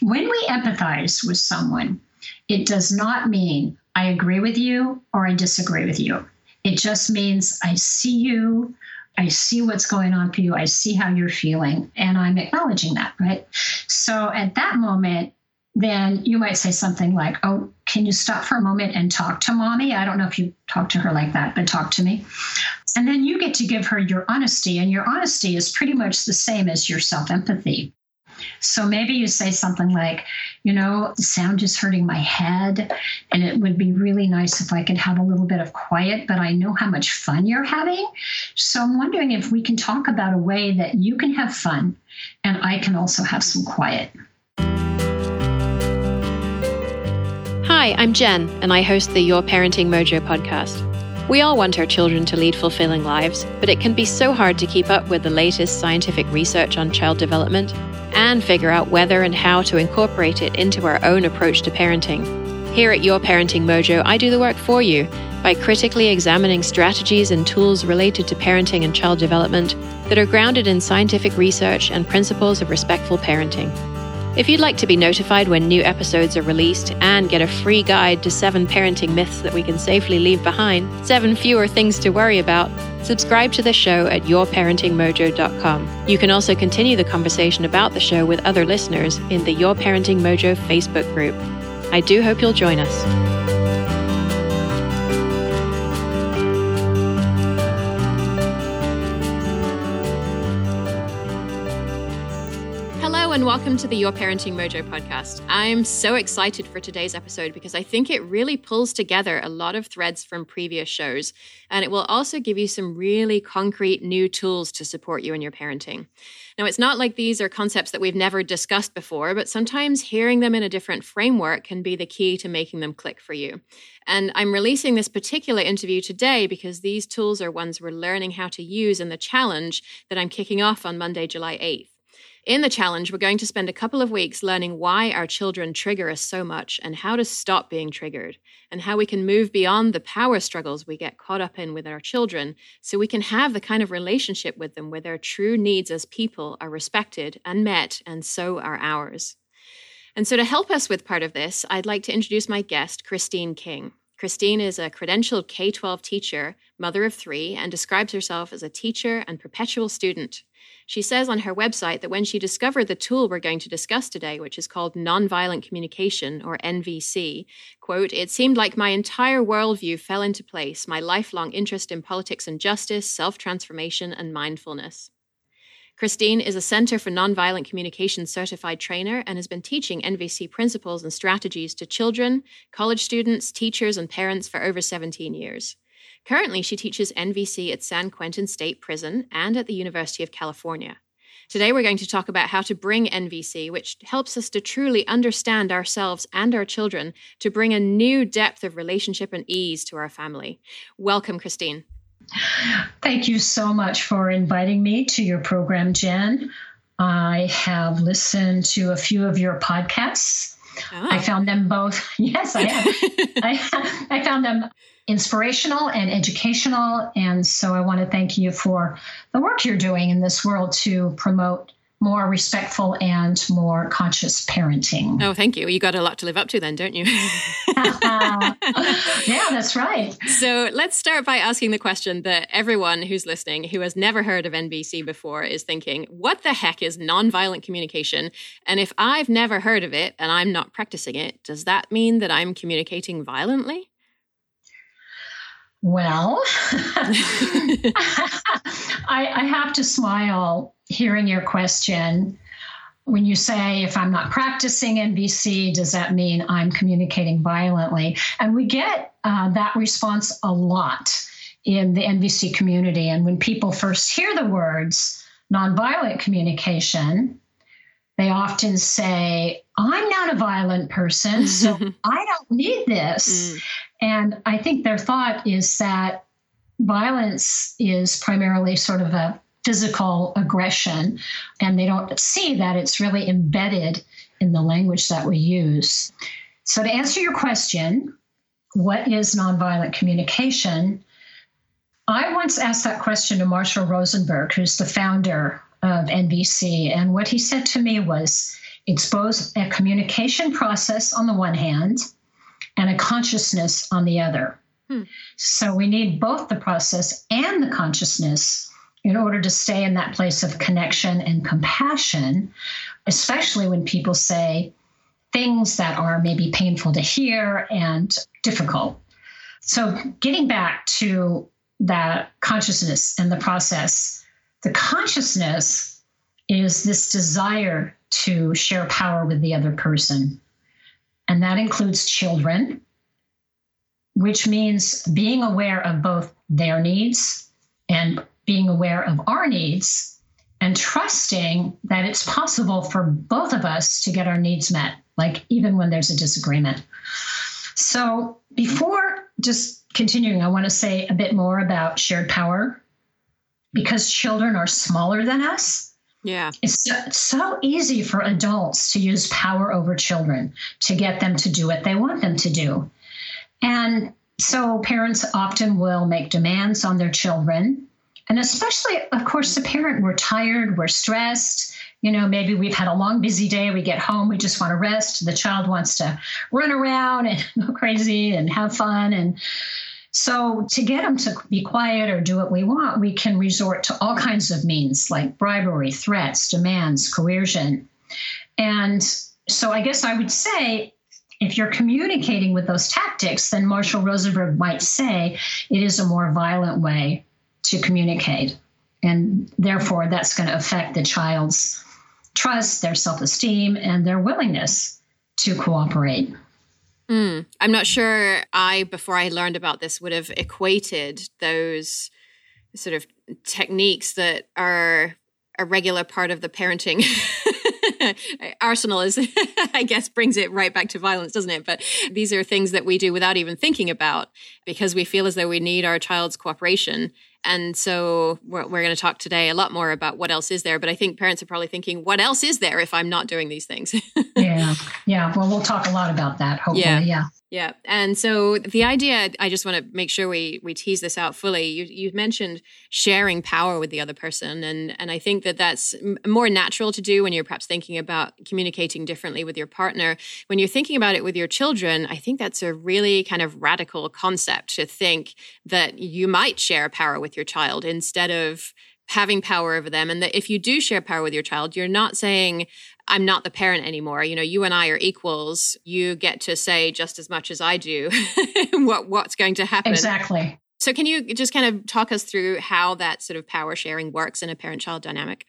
when we empathize with someone, it does not mean I agree with you or I disagree with you. It just means I see you, I see what's going on for you, I see how you're feeling, and I'm acknowledging that, right? So at that moment, then you might say something like, Oh, can you stop for a moment and talk to mommy? I don't know if you talk to her like that, but talk to me. And then you get to give her your honesty, and your honesty is pretty much the same as your self empathy. So maybe you say something like, you know, the sound is hurting my head, and it would be really nice if I could have a little bit of quiet, but I know how much fun you're having. So I'm wondering if we can talk about a way that you can have fun and I can also have some quiet. Hi, I'm Jen, and I host the Your Parenting Mojo podcast. We all want our children to lead fulfilling lives, but it can be so hard to keep up with the latest scientific research on child development and figure out whether and how to incorporate it into our own approach to parenting. Here at Your Parenting Mojo, I do the work for you by critically examining strategies and tools related to parenting and child development that are grounded in scientific research and principles of respectful parenting. If you'd like to be notified when new episodes are released and get a free guide to seven parenting myths that we can safely leave behind, seven fewer things to worry about, subscribe to the show at yourparentingmojo.com. You can also continue the conversation about the show with other listeners in the Your Parenting Mojo Facebook group. I do hope you'll join us. And welcome to the Your Parenting Mojo podcast. I'm so excited for today's episode because I think it really pulls together a lot of threads from previous shows, and it will also give you some really concrete new tools to support you in your parenting. Now, it's not like these are concepts that we've never discussed before, but sometimes hearing them in a different framework can be the key to making them click for you. And I'm releasing this particular interview today because these tools are ones we're learning how to use in the challenge that I'm kicking off on Monday, July 8th. In the challenge, we're going to spend a couple of weeks learning why our children trigger us so much and how to stop being triggered, and how we can move beyond the power struggles we get caught up in with our children so we can have the kind of relationship with them where their true needs as people are respected and met, and so are ours. And so, to help us with part of this, I'd like to introduce my guest, Christine King. Christine is a credentialed K 12 teacher, mother of three, and describes herself as a teacher and perpetual student. She says on her website that when she discovered the tool we're going to discuss today, which is called Nonviolent Communication, or NVC, quote, it seemed like my entire worldview fell into place, my lifelong interest in politics and justice, self transformation, and mindfulness. Christine is a Center for Nonviolent Communication certified trainer and has been teaching NVC principles and strategies to children, college students, teachers, and parents for over 17 years. Currently, she teaches NVC at San Quentin State Prison and at the University of California. Today, we're going to talk about how to bring NVC, which helps us to truly understand ourselves and our children to bring a new depth of relationship and ease to our family. Welcome, Christine. Thank you so much for inviting me to your program, Jen. I have listened to a few of your podcasts. Oh. I ah. found them both. Yes, I have. I, I found them inspirational and educational. And so I want to thank you for the work you're doing in this world to promote more respectful and more conscious parenting. Oh, thank you. You got a lot to live up to then, don't you? yeah, that's right. So let's start by asking the question that everyone who's listening who has never heard of NVC before is thinking, what the heck is nonviolent communication? And if I've never heard of it and I'm not practicing it, does that mean that I'm communicating violently? Well, I, I, have to smile hearing your question. When you say, if I'm not practicing NVC, does that mean I'm communicating violently? And we get uh, that response a lot in the NVC community. And when people first hear the words nonviolent communication, they often say, I'm not a violent person, so I don't need this. Mm. And I think their thought is that violence is primarily sort of a physical aggression, and they don't see that it's really embedded in the language that we use. So, to answer your question, what is nonviolent communication? I once asked that question to Marshall Rosenberg, who's the founder of NVC, and what he said to me was It's both a communication process on the one hand and a consciousness on the other. Hmm. So we need both the process and the consciousness in order to stay in that place of connection and compassion, especially when people say things that are maybe painful to hear and difficult. So, getting back to that consciousness and the process, the consciousness is this desire to share power with the other person. And that includes children, which means being aware of both their needs and being aware of our needs and trusting that it's possible for both of us to get our needs met, like even when there's a disagreement. So, before just continuing, I want to say a bit more about shared power because children are smaller than us. Yeah. It's so, so easy for adults to use power over children to get them to do what they want them to do. And so parents often will make demands on their children. And especially, of course, the parent, we're tired, we're stressed. You know, maybe we've had a long, busy day. We get home, we just want to rest. The child wants to run around and go crazy and have fun. And so, to get them to be quiet or do what we want, we can resort to all kinds of means like bribery, threats, demands, coercion. And so, I guess I would say if you're communicating with those tactics, then Marshall Rosenberg might say it is a more violent way to communicate. And therefore, that's going to affect the child's trust, their self esteem, and their willingness to cooperate. Mm, I'm not sure I, before I learned about this, would have equated those sort of techniques that are a regular part of the parenting arsenal is i guess brings it right back to violence doesn't it but these are things that we do without even thinking about because we feel as though we need our child's cooperation and so we're, we're going to talk today a lot more about what else is there. But I think parents are probably thinking, what else is there if I'm not doing these things? yeah. Yeah. Well, we'll talk a lot about that, hopefully. Yeah. yeah. Yeah. And so the idea, I just want to make sure we we tease this out fully. You you mentioned sharing power with the other person and and I think that that's more natural to do when you're perhaps thinking about communicating differently with your partner. When you're thinking about it with your children, I think that's a really kind of radical concept to think that you might share power with your child instead of having power over them and that if you do share power with your child you're not saying I'm not the parent anymore. You know, you and I are equals. You get to say just as much as I do what what's going to happen. Exactly. So can you just kind of talk us through how that sort of power sharing works in a parent-child dynamic?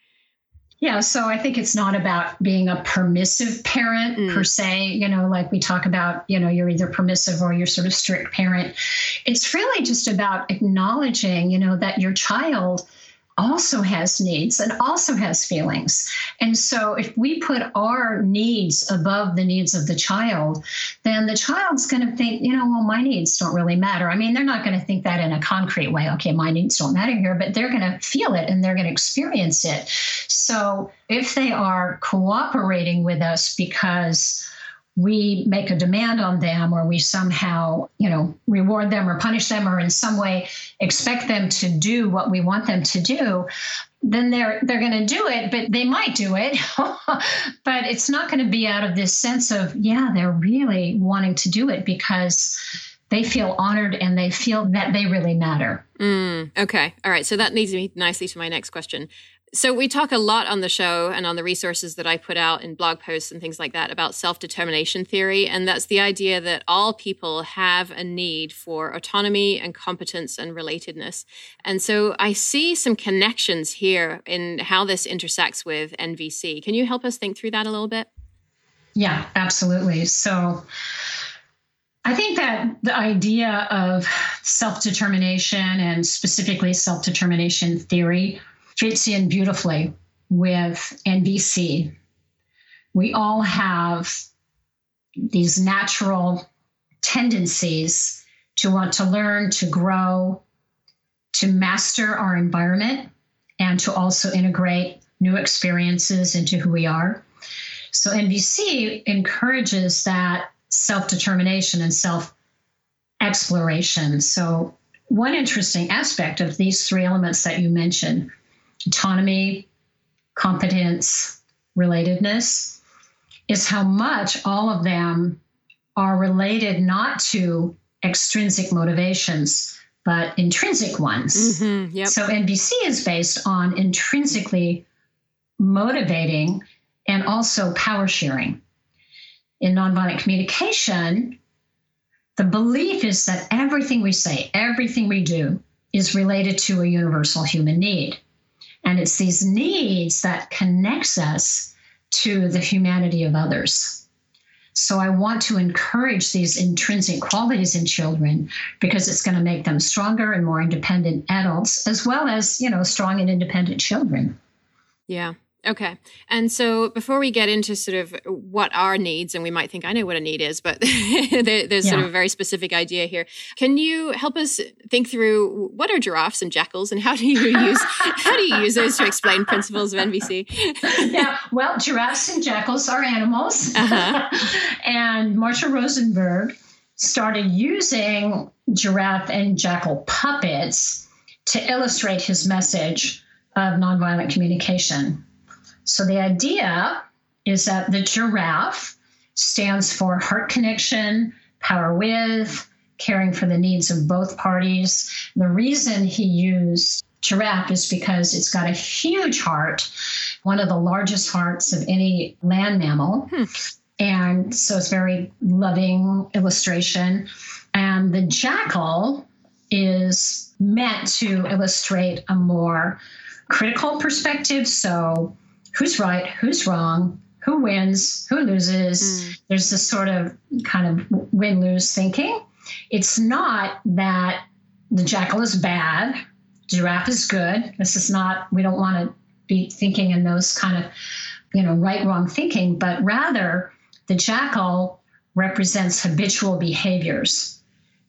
Yeah, so I think it's not about being a permissive parent mm. per se, you know, like we talk about, you know, you're either permissive or you're sort of strict parent. It's really just about acknowledging, you know, that your child also has needs and also has feelings. And so if we put our needs above the needs of the child, then the child's going to think, you know, well, my needs don't really matter. I mean, they're not going to think that in a concrete way, okay, my needs don't matter here, but they're going to feel it and they're going to experience it. So if they are cooperating with us because we make a demand on them or we somehow you know reward them or punish them or in some way expect them to do what we want them to do then they're they're going to do it but they might do it but it's not going to be out of this sense of yeah they're really wanting to do it because they feel honored and they feel that they really matter. Mm, okay. All right. So that leads me nicely to my next question. So, we talk a lot on the show and on the resources that I put out in blog posts and things like that about self determination theory. And that's the idea that all people have a need for autonomy and competence and relatedness. And so, I see some connections here in how this intersects with NVC. Can you help us think through that a little bit? Yeah, absolutely. So, I think that the idea of self determination and specifically self determination theory fits in beautifully with NVC. We all have these natural tendencies to want to learn, to grow, to master our environment, and to also integrate new experiences into who we are. So, NVC encourages that self determination and self exploration. So, one interesting aspect of these three elements that you mentioned autonomy, competence, relatedness is how much all of them are related not to extrinsic motivations, but intrinsic ones. Mm-hmm, yep. So NVC is based on intrinsically motivating and also power sharing. In nonviolent communication, the belief is that everything we say, everything we do is related to a universal human need. And it's these needs that connects us to the humanity of others. So I want to encourage these intrinsic qualities in children because it's going to make them stronger and more independent adults, as well as, you know, strong and independent children. Yeah. Okay. And so before we get into sort of what our needs, and we might think I know what a need is, but there, there's yeah. sort of a very specific idea here. Can you help us think through what are giraffes and jackals and how do you use how do you use those to explain principles of NVC? yeah, well, giraffes and jackals are animals. Uh-huh. and Marshall Rosenberg started using giraffe and jackal puppets to illustrate his message of nonviolent communication. So the idea is that the giraffe stands for heart connection, power with, caring for the needs of both parties. The reason he used giraffe is because it's got a huge heart, one of the largest hearts of any land mammal. Hmm. And so it's very loving illustration. And the jackal is meant to illustrate a more critical perspective. So who's right, who's wrong, who wins, who loses. Mm. There's this sort of kind of win lose thinking. It's not that the jackal is bad, giraffe is good. This is not, we don't want to be thinking in those kind of, you know, right wrong thinking, but rather the jackal represents habitual behaviors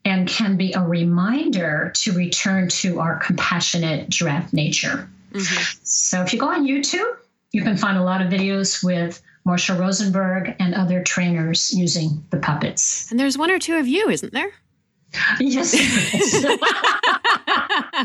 and can be a reminder to return to our compassionate giraffe nature. Mm-hmm. So if you go on YouTube, you can find a lot of videos with Marshall Rosenberg and other trainers using the puppets. And there's one or two of you, isn't there? Yes.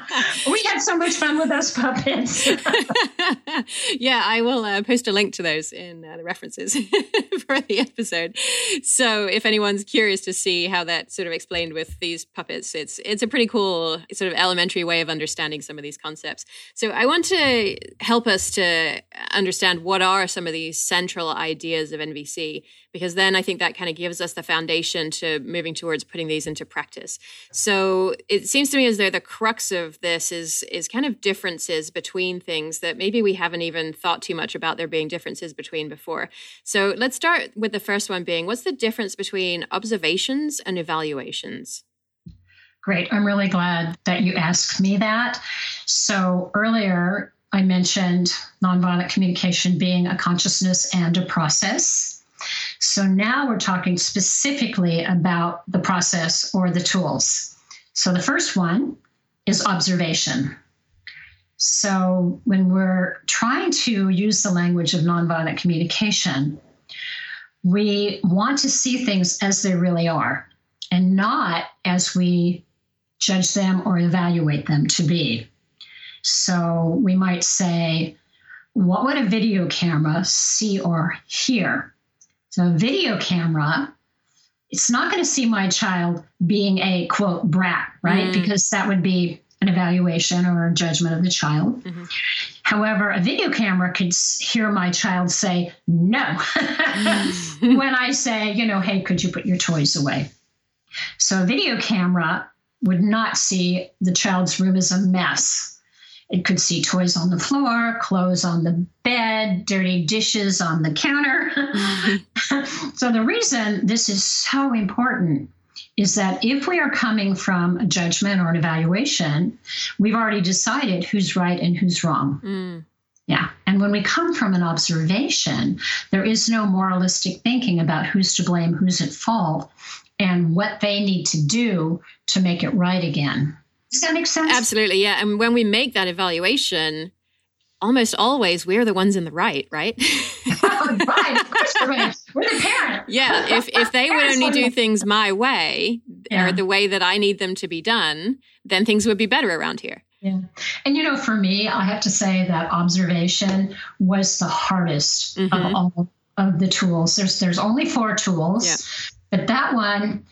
we had so much fun with those puppets. yeah, I will uh, post a link to those in uh, the references for the episode. So if anyone's curious to see how that sort of explained with these puppets, it's it's a pretty cool sort of elementary way of understanding some of these concepts. So I want to help us to understand what are some of these central ideas of NVC because then I think that kind of gives us the foundation to moving towards putting these into practice. So it seems to me as though the crux of this is is kind of differences between things that maybe we haven't even thought too much about there being differences between before. So let's start with the first one being what's the difference between observations and evaluations? Great. I'm really glad that you asked me that. So earlier I mentioned nonviolent communication being a consciousness and a process. So now we're talking specifically about the process or the tools. So the first one is observation. So when we're trying to use the language of nonviolent communication, we want to see things as they really are and not as we judge them or evaluate them to be. So we might say, what would a video camera see or hear? So, a video camera, it's not going to see my child being a quote brat, right? Mm. Because that would be an evaluation or a judgment of the child. Mm-hmm. However, a video camera could hear my child say no mm. when I say, you know, hey, could you put your toys away? So, a video camera would not see the child's room as a mess it could see toys on the floor, clothes on the bed, dirty dishes on the counter. Mm-hmm. so, the reason this is so important is that if we are coming from a judgment or an evaluation, we've already decided who's right and who's wrong. Mm. Yeah. And when we come from an observation, there is no moralistic thinking about who's to blame, who's at fault, and what they need to do to make it right again. Does that make sense? Absolutely, yeah. And when we make that evaluation, almost always we're the ones in the right, right? right, of course we're right. We're the parent. Yeah, if if they would only do things my way yeah. or the way that I need them to be done, then things would be better around here. Yeah. And you know, for me, I have to say that observation was the hardest mm-hmm. of all of the tools. There's there's only four tools, yeah. but that one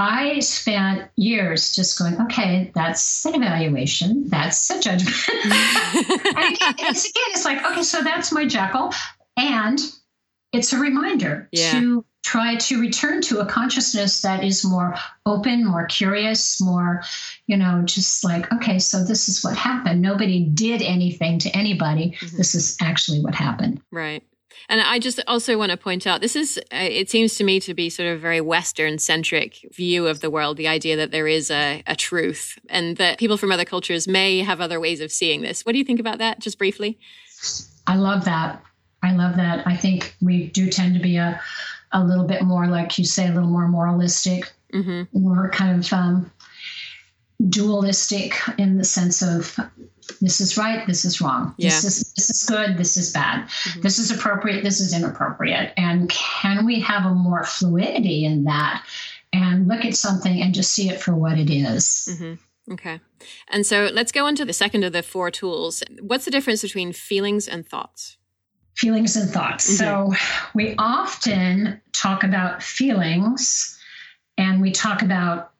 I spent years just going, okay, that's an evaluation, that's a judgment. and again, it's, again, it's like, okay, so that's my jackal, and it's a reminder yeah. to try to return to a consciousness that is more open, more curious, more, you know, just like, okay, so this is what happened. Nobody did anything to anybody. Mm-hmm. This is actually what happened. Right. And I just also want to point out this is, uh, it seems to me to be sort of a very Western centric view of the world, the idea that there is a, a truth and that people from other cultures may have other ways of seeing this. What do you think about that, just briefly? I love that. I love that. I think we do tend to be a, a little bit more, like you say, a little more moralistic, mm-hmm. more kind of um, dualistic in the sense of this is right, this is wrong, yeah. this is this is good, this is bad, mm-hmm. this is appropriate, this is inappropriate, and can we have a more fluidity in that and look at something and just see it for what it is? Mm-hmm. Okay. And so let's go on to the second of the four tools. What's the difference between feelings and thoughts? feelings and thoughts. Mm-hmm. So we often talk about feelings and we talk about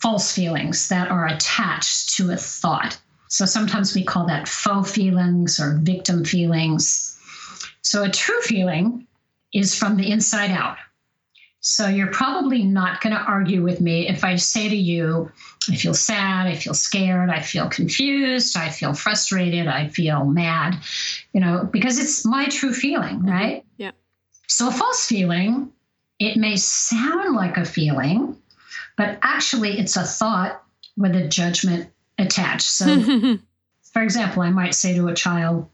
false feelings that are attached to a thought. So sometimes we call that faux feelings or victim feelings. So a true feeling is from the inside out. So you're probably not going to argue with me if I say to you, I feel sad, I feel scared, I feel confused, I feel frustrated, I feel mad, you know, because it's my true feeling, mm-hmm. right? Yeah. So a false feeling, it may sound like a feeling, but actually it's a thought with a judgment attached. So, for example, I might say to a child,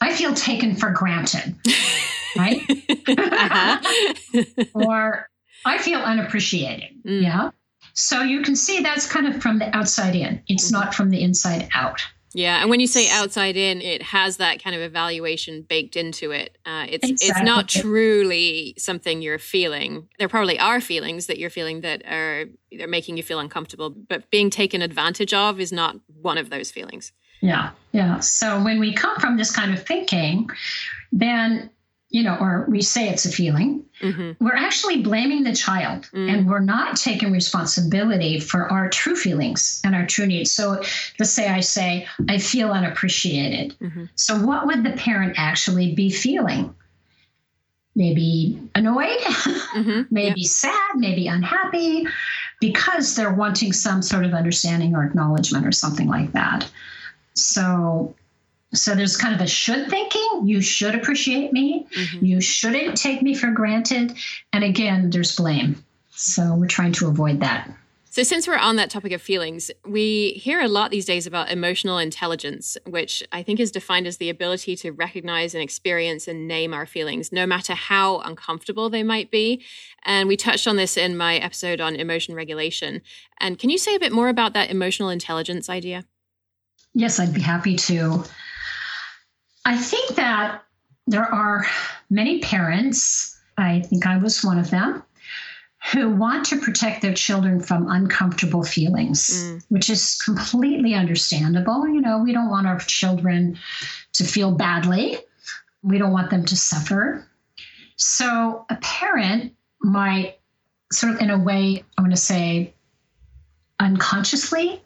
I feel taken for granted. right? uh-huh. or I feel unappreciated. Mm. Yeah. So you can see that's kind of from the outside in. It's mm-hmm. not from the inside out. Yeah, and when you say outside in, it has that kind of evaluation baked into it. Uh, it's exactly. it's not truly something you're feeling. There probably are feelings that you're feeling that are they're making you feel uncomfortable, but being taken advantage of is not one of those feelings. Yeah, yeah. So when we come from this kind of thinking, then you know, or we say it's a feeling, mm-hmm. we're actually blaming the child mm. and we're not taking responsibility for our true feelings and our true needs. So let's say I say, I feel unappreciated. Mm-hmm. So what would the parent actually be feeling? Maybe annoyed, mm-hmm. maybe yeah. sad, maybe unhappy, because they're wanting some sort of understanding or acknowledgement or something like that. So so there's kind of a should thinking. You should appreciate me. Mm-hmm. You shouldn't take me for granted. And again, there's blame. So we're trying to avoid that. So, since we're on that topic of feelings, we hear a lot these days about emotional intelligence, which I think is defined as the ability to recognize and experience and name our feelings, no matter how uncomfortable they might be. And we touched on this in my episode on emotion regulation. And can you say a bit more about that emotional intelligence idea? Yes, I'd be happy to. I think that there are many parents, I think I was one of them, who want to protect their children from uncomfortable feelings, mm. which is completely understandable. You know, we don't want our children to feel badly, we don't want them to suffer. So a parent might, sort of in a way, I'm going to say, unconsciously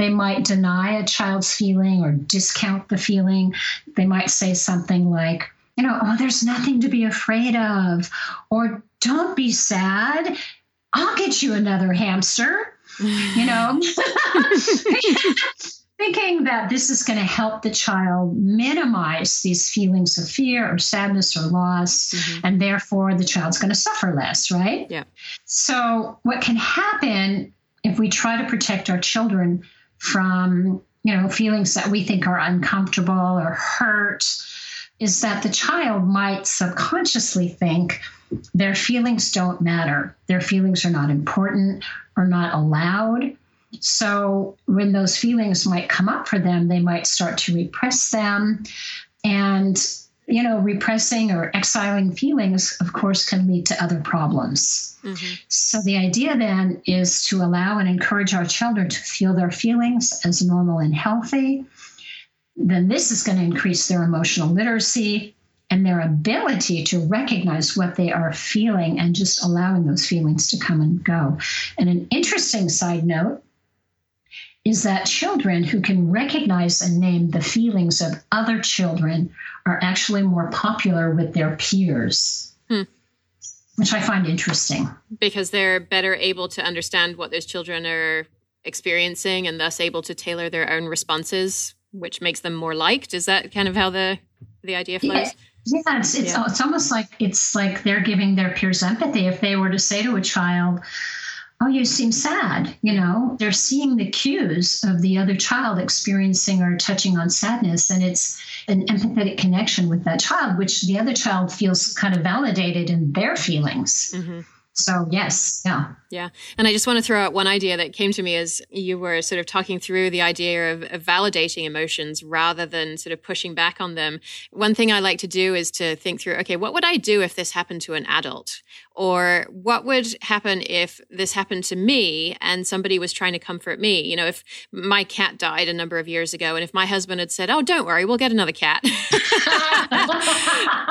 they might deny a child's feeling or discount the feeling. They might say something like, you know, oh, there's nothing to be afraid of, or don't be sad. I'll get you another hamster, you know. thinking that this is going to help the child minimize these feelings of fear or sadness or loss, mm-hmm. and therefore the child's going to suffer less, right? Yeah. So, what can happen if we try to protect our children from you know feelings that we think are uncomfortable or hurt is that the child might subconsciously think their feelings don't matter. Their feelings are not important or not allowed. So when those feelings might come up for them they might start to repress them. And you know, repressing or exiling feelings, of course, can lead to other problems. Mm-hmm. So the idea then is to allow and encourage our children to feel their feelings as normal and healthy. Then this is going to increase their emotional literacy and their ability to recognize what they are feeling and just allowing those feelings to come and go. And an interesting side note is that children who can recognize and name the feelings of other children are actually more popular with their peers. Hmm. Which I find interesting. Because they're better able to understand what those children are experiencing and thus able to tailor their own responses, which makes them more liked. Is that kind of how the the idea flows? Yeah. Yeah, it's it's, yeah. it's almost like it's like they're giving their peers empathy. If they were to say to a child, oh, you seem sad. You know, they're seeing the cues of the other child experiencing or touching on sadness. And it's an empathetic connection with that child, which the other child feels kind of validated in their feelings. Mm-hmm. So, yes, yeah. Yeah. And I just want to throw out one idea that came to me as you were sort of talking through the idea of, of, validating emotions rather than sort of pushing back on them. One thing I like to do is to think through okay, what would I do if this happened to an adult? Or what would happen if this happened to me and somebody was trying to comfort me? You know, if my cat died a number of years ago and if my husband had said, oh, don't worry, we'll get another cat.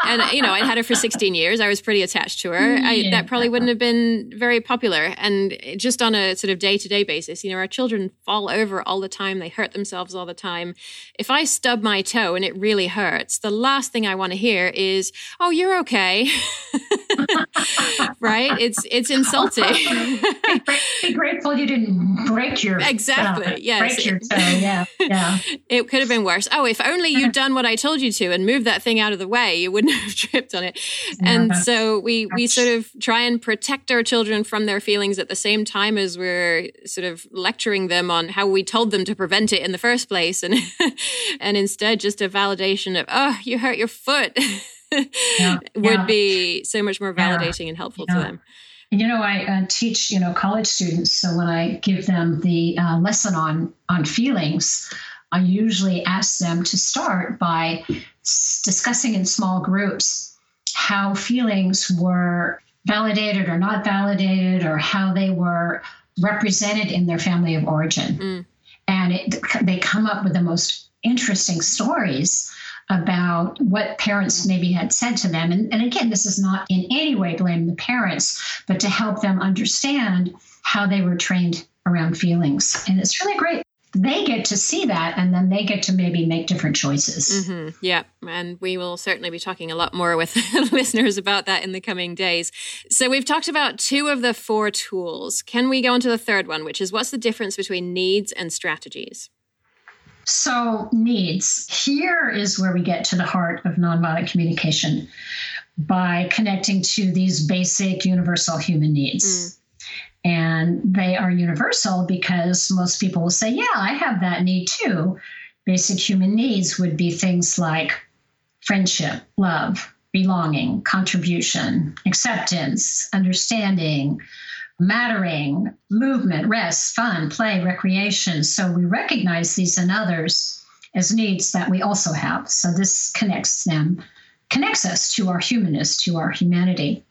and, you know, I'd had her for 16 years. I was pretty attached to her. I, that probably wouldn't have been very popular. And just on a sort of day to day basis, you know, our children fall over all the time. They hurt themselves all the time. If I stub my toe and it really hurts, the last thing I want to hear is, oh, you're okay. right? It's it's insulting. be, be, grateful you didn't break your exactly. Uh, yes, break your toe. Yeah, yeah. It could have been worse. Oh, if only you'd done what I told you to and moved that thing out of the way, you wouldn't have tripped on it. And so we we sort of try and protect our children from their feelings at the same time as we're sort of lecturing them on how we told them to prevent it in the first place, and and instead just a validation of oh, you hurt your foot. yeah, would yeah. be so much more validating yeah, and helpful to them. You know, I uh, teach you know college students, so when I give them the uh, lesson on on feelings, I usually ask them to start by s- discussing in small groups how feelings were validated or not validated, or how they were represented in their family of origin, mm. and it, they come up with the most interesting stories about what parents maybe had said to them. And, and again, this is not in any way blame the parents, but to help them understand how they were trained around feelings. And it's really great. They get to see that and then they get to maybe make different choices. Mm-hmm. Yeah. And we will certainly be talking a lot more with listeners about that in the coming days. So we've talked about two of the four tools. Can we go on to the third one, which is what's the difference between needs and strategies? So, needs. Here is where we get to the heart of nonviolent communication by connecting to these basic universal human needs. Mm. And they are universal because most people will say, Yeah, I have that need too. Basic human needs would be things like friendship, love, belonging, contribution, acceptance, understanding, mattering, movement, rest, fun, play, recreation. So we recognize these and others as needs that we also have. So this connects them, connects us to our humanness, to our humanity.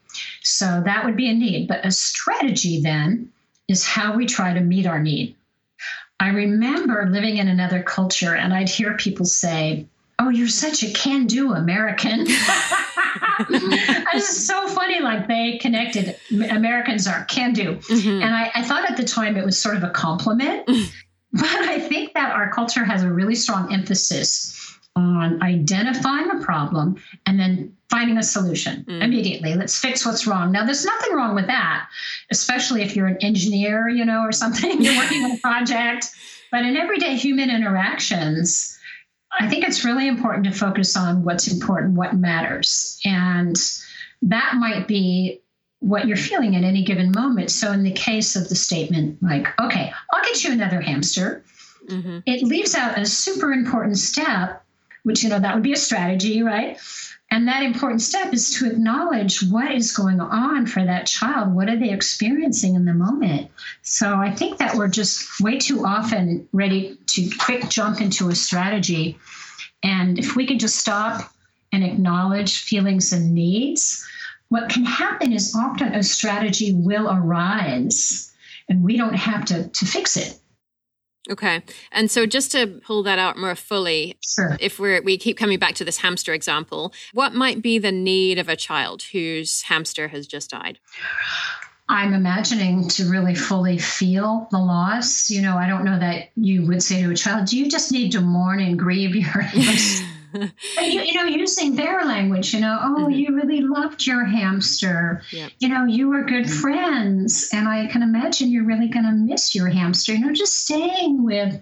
So that would be a need. But a strategy then is how we try to meet our need. I remember living in another culture and I'd hear people say, Oh, you're such a can do American. it's so funny. Like they connected. Americans are can do. Mm-hmm. And I, I, thought at the time it was sort of a compliment. but I think that our culture has a really strong emphasis on identifying a problem and then finding a solution mm. immediately. Let's fix what's wrong. Now, there's nothing wrong with that, especially if you're an engineer, you know, or something, you're working on a project. But in everyday human interactions, I think it's really important to focus on what's important, what matters. And that might be what you're feeling at any given moment. So, in the case of the statement, like, okay, I'll get you another hamster, mm-hmm. it leaves out a super important step, which, you know, that would be a strategy, right? And that important step is to acknowledge what is going on for that child. What are they experiencing in the moment? So I think that we're just way too often ready to quick jump into a strategy. And if we could just stop and acknowledge feelings and needs, what can happen is often a strategy will arise and we don't have to, to fix it. Okay. And so just to pull that out more fully, sure. if we're we keep coming back to this hamster example, what might be the need of a child whose hamster has just died? I'm imagining to really fully feel the loss. You know, I don't know that you would say to a child, Do you just need to mourn and grieve your you, you, know, using their language, you know, oh, mm-hmm. you really loved your hamster. Yep. You know, you were good mm-hmm. friends. And I can imagine you're really going to miss your hamster. You know, just staying with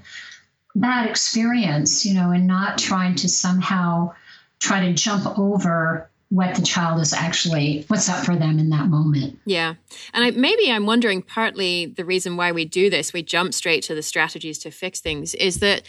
that experience, you know, and not trying to somehow try to jump over what the child is actually what's up for them in that moment yeah and I, maybe i'm wondering partly the reason why we do this we jump straight to the strategies to fix things is that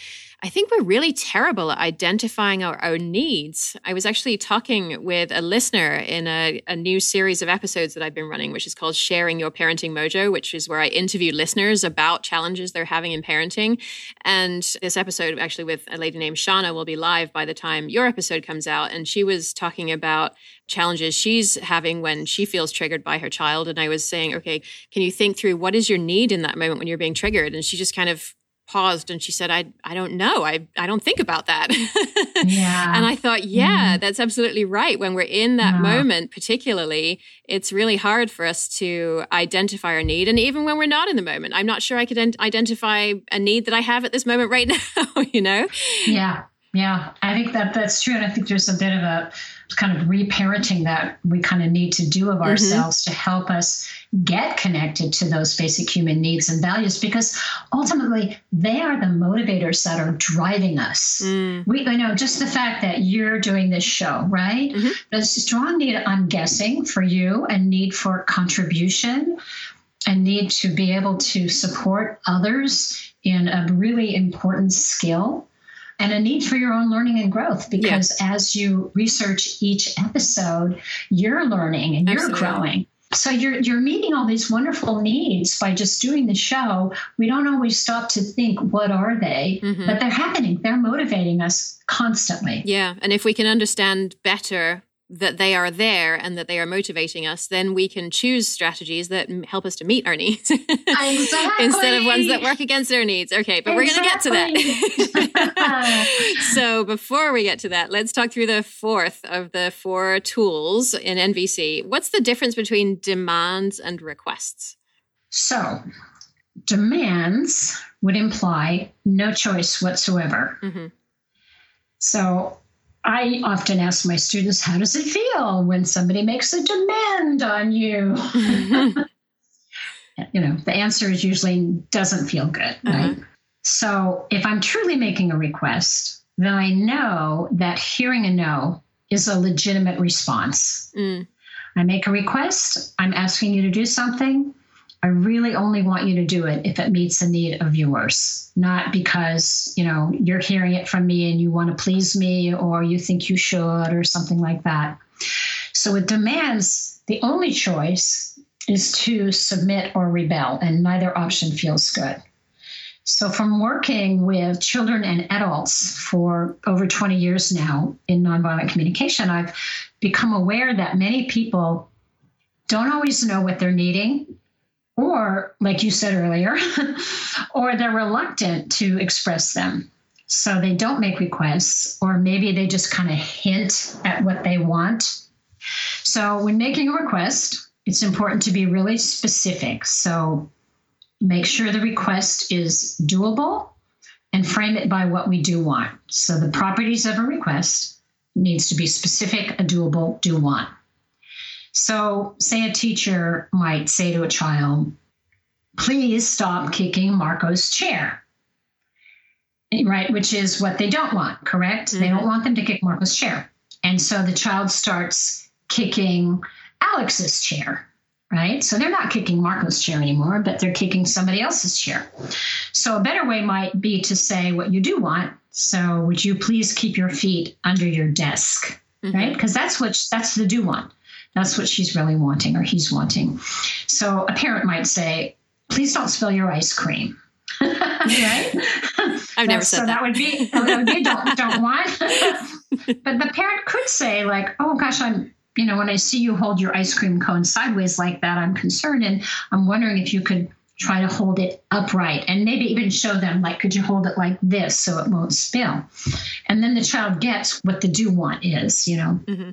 I think we're really terrible at identifying our own needs. I was actually talking with a listener in a, a, new series of episodes that I've been running, which is called Sharing Your Parenting Mojo, which is where I interview listeners about challenges they're having in parenting. And this episode, actually, with a lady named Shauna, will be live by the time your episode comes out. And she was talking about challenges she's having when she feels triggered by her child. And I was saying, okay, can you think through what is your need in that moment when you're being triggered? And she just kind of paused and she said, I, I don't know. I, I don't think about that. yeah. And I thought, yeah, mm. that's absolutely right. When we're in that yeah. moment, particularly, it's really hard for us to identify our need. And even when we're not in the moment, I'm not sure I could identify a need that I have at this moment right now, you know? Yeah. Yeah. I think that that's true. And I think there's a bit of a kind of reparenting that we kind of need to do of mm-hmm. ourselves mm-hmm. to help us get connected to those basic human needs and values because ultimately they are the motivators that are driving us. Mm. We you know just the fact that you're doing this show, right? Mm-hmm. There's a strong need, I'm guessing, for you, a need for contribution, a need to be able to support others in a really important skill and a need for your own learning and growth because as you research each episode, you're learning and you're growing. So you're you're meeting all these wonderful needs by just doing the show. We don't always stop to think what are they? Mm-hmm. but they're happening. They're motivating us constantly. Yeah and if we can understand better that they are there and that they are motivating us, then we can choose strategies that help us to meet our needs exactly. instead of ones that work against our needs. Okay, but exactly. we're going to get to that. so before we get to that, let's talk through the fourth of the four tools in NVC. What's the difference between demands and requests? So, demands would imply no choice whatsoever. Mm-hmm. So, I often ask my students, how does it feel when somebody makes a demand on you? you know, the answer is usually doesn't feel good, uh-huh. right? So if I'm truly making a request, then I know that hearing a no is a legitimate response. Mm. I make a request, I'm asking you to do something. I really only want you to do it if it meets the need of yours, not because, you know, you're hearing it from me and you want to please me or you think you should or something like that. So with demands, the only choice is to submit or rebel, and neither option feels good. So, from working with children and adults for over 20 years now in nonviolent communication, I've become aware that many people don't always know what they're needing or like you said earlier, or they're reluctant to express them. So they don't make requests, or maybe they just kind of hint at what they want. So when making a request, it's important to be really specific. So make sure the request is doable and frame it by what we do want. So the properties of a request needs to be specific, a doable, do want. So, say a teacher might say to a child, please stop kicking Marco's chair. Right, which is what they don't want, correct? Mm-hmm. They don't want them to kick Marco's chair. And so the child starts kicking Alex's chair, right? So they're not kicking Marco's chair anymore, but they're kicking somebody else's chair. So a better way might be to say what you do want. So would you please keep your feet under your desk, mm-hmm. right? Because that's what that's the do want. That's what she's really wanting or he's wanting. So a parent might say, please don't spill your ice cream. right? I've never said so that. that would be that would be don't don't want. but the parent could say like, oh gosh, I'm you know when I see you hold your ice cream cone sideways like that, I'm concerned and I'm wondering if you could try to hold it upright and maybe even show them like could you hold it like this so it won't spill and then the child gets what the do want is you know mm-hmm.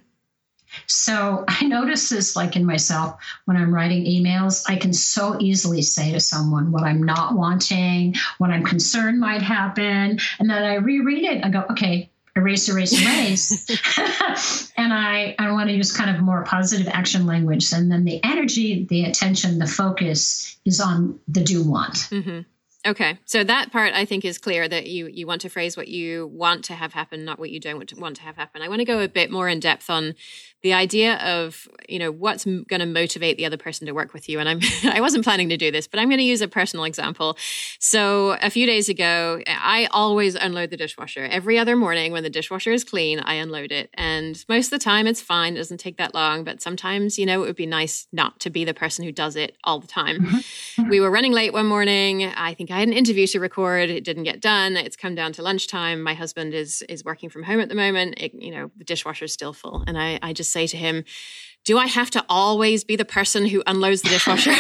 So i notice this like in myself when i'm writing emails i can so easily say to someone what i'm not wanting what i'm concerned might happen and then i reread it i go okay erase, erase, erase. and I, I want to use kind of more positive action language. And then the energy, the attention, the focus is on the do want. Mm-hmm. Okay, so that part I think is clear that you you want to phrase what you want to have happen, not what you don't want to want to have happen. I want to go a bit more in depth on the idea of you know what's m- going to motivate the other person to work with you. And i'm i wasn't planning to do this but i'm going to use a personal example. So a few days ago i always unload the dishwasher. Every other morning when the dishwasher is clean i unload it. And most of the time it's fine it doesn't take that long but sometimes you know it would be nice not to be the person who does it all the time. Mm-hmm. we were running late one morning. I think i had an interview to record. It didn't get done. It's come down to lunchtime. My husband is is working from home at the moment. It, you know the dishwasher is still full. And i i just say to him, do I have to always be the person who unloads the dishwasher?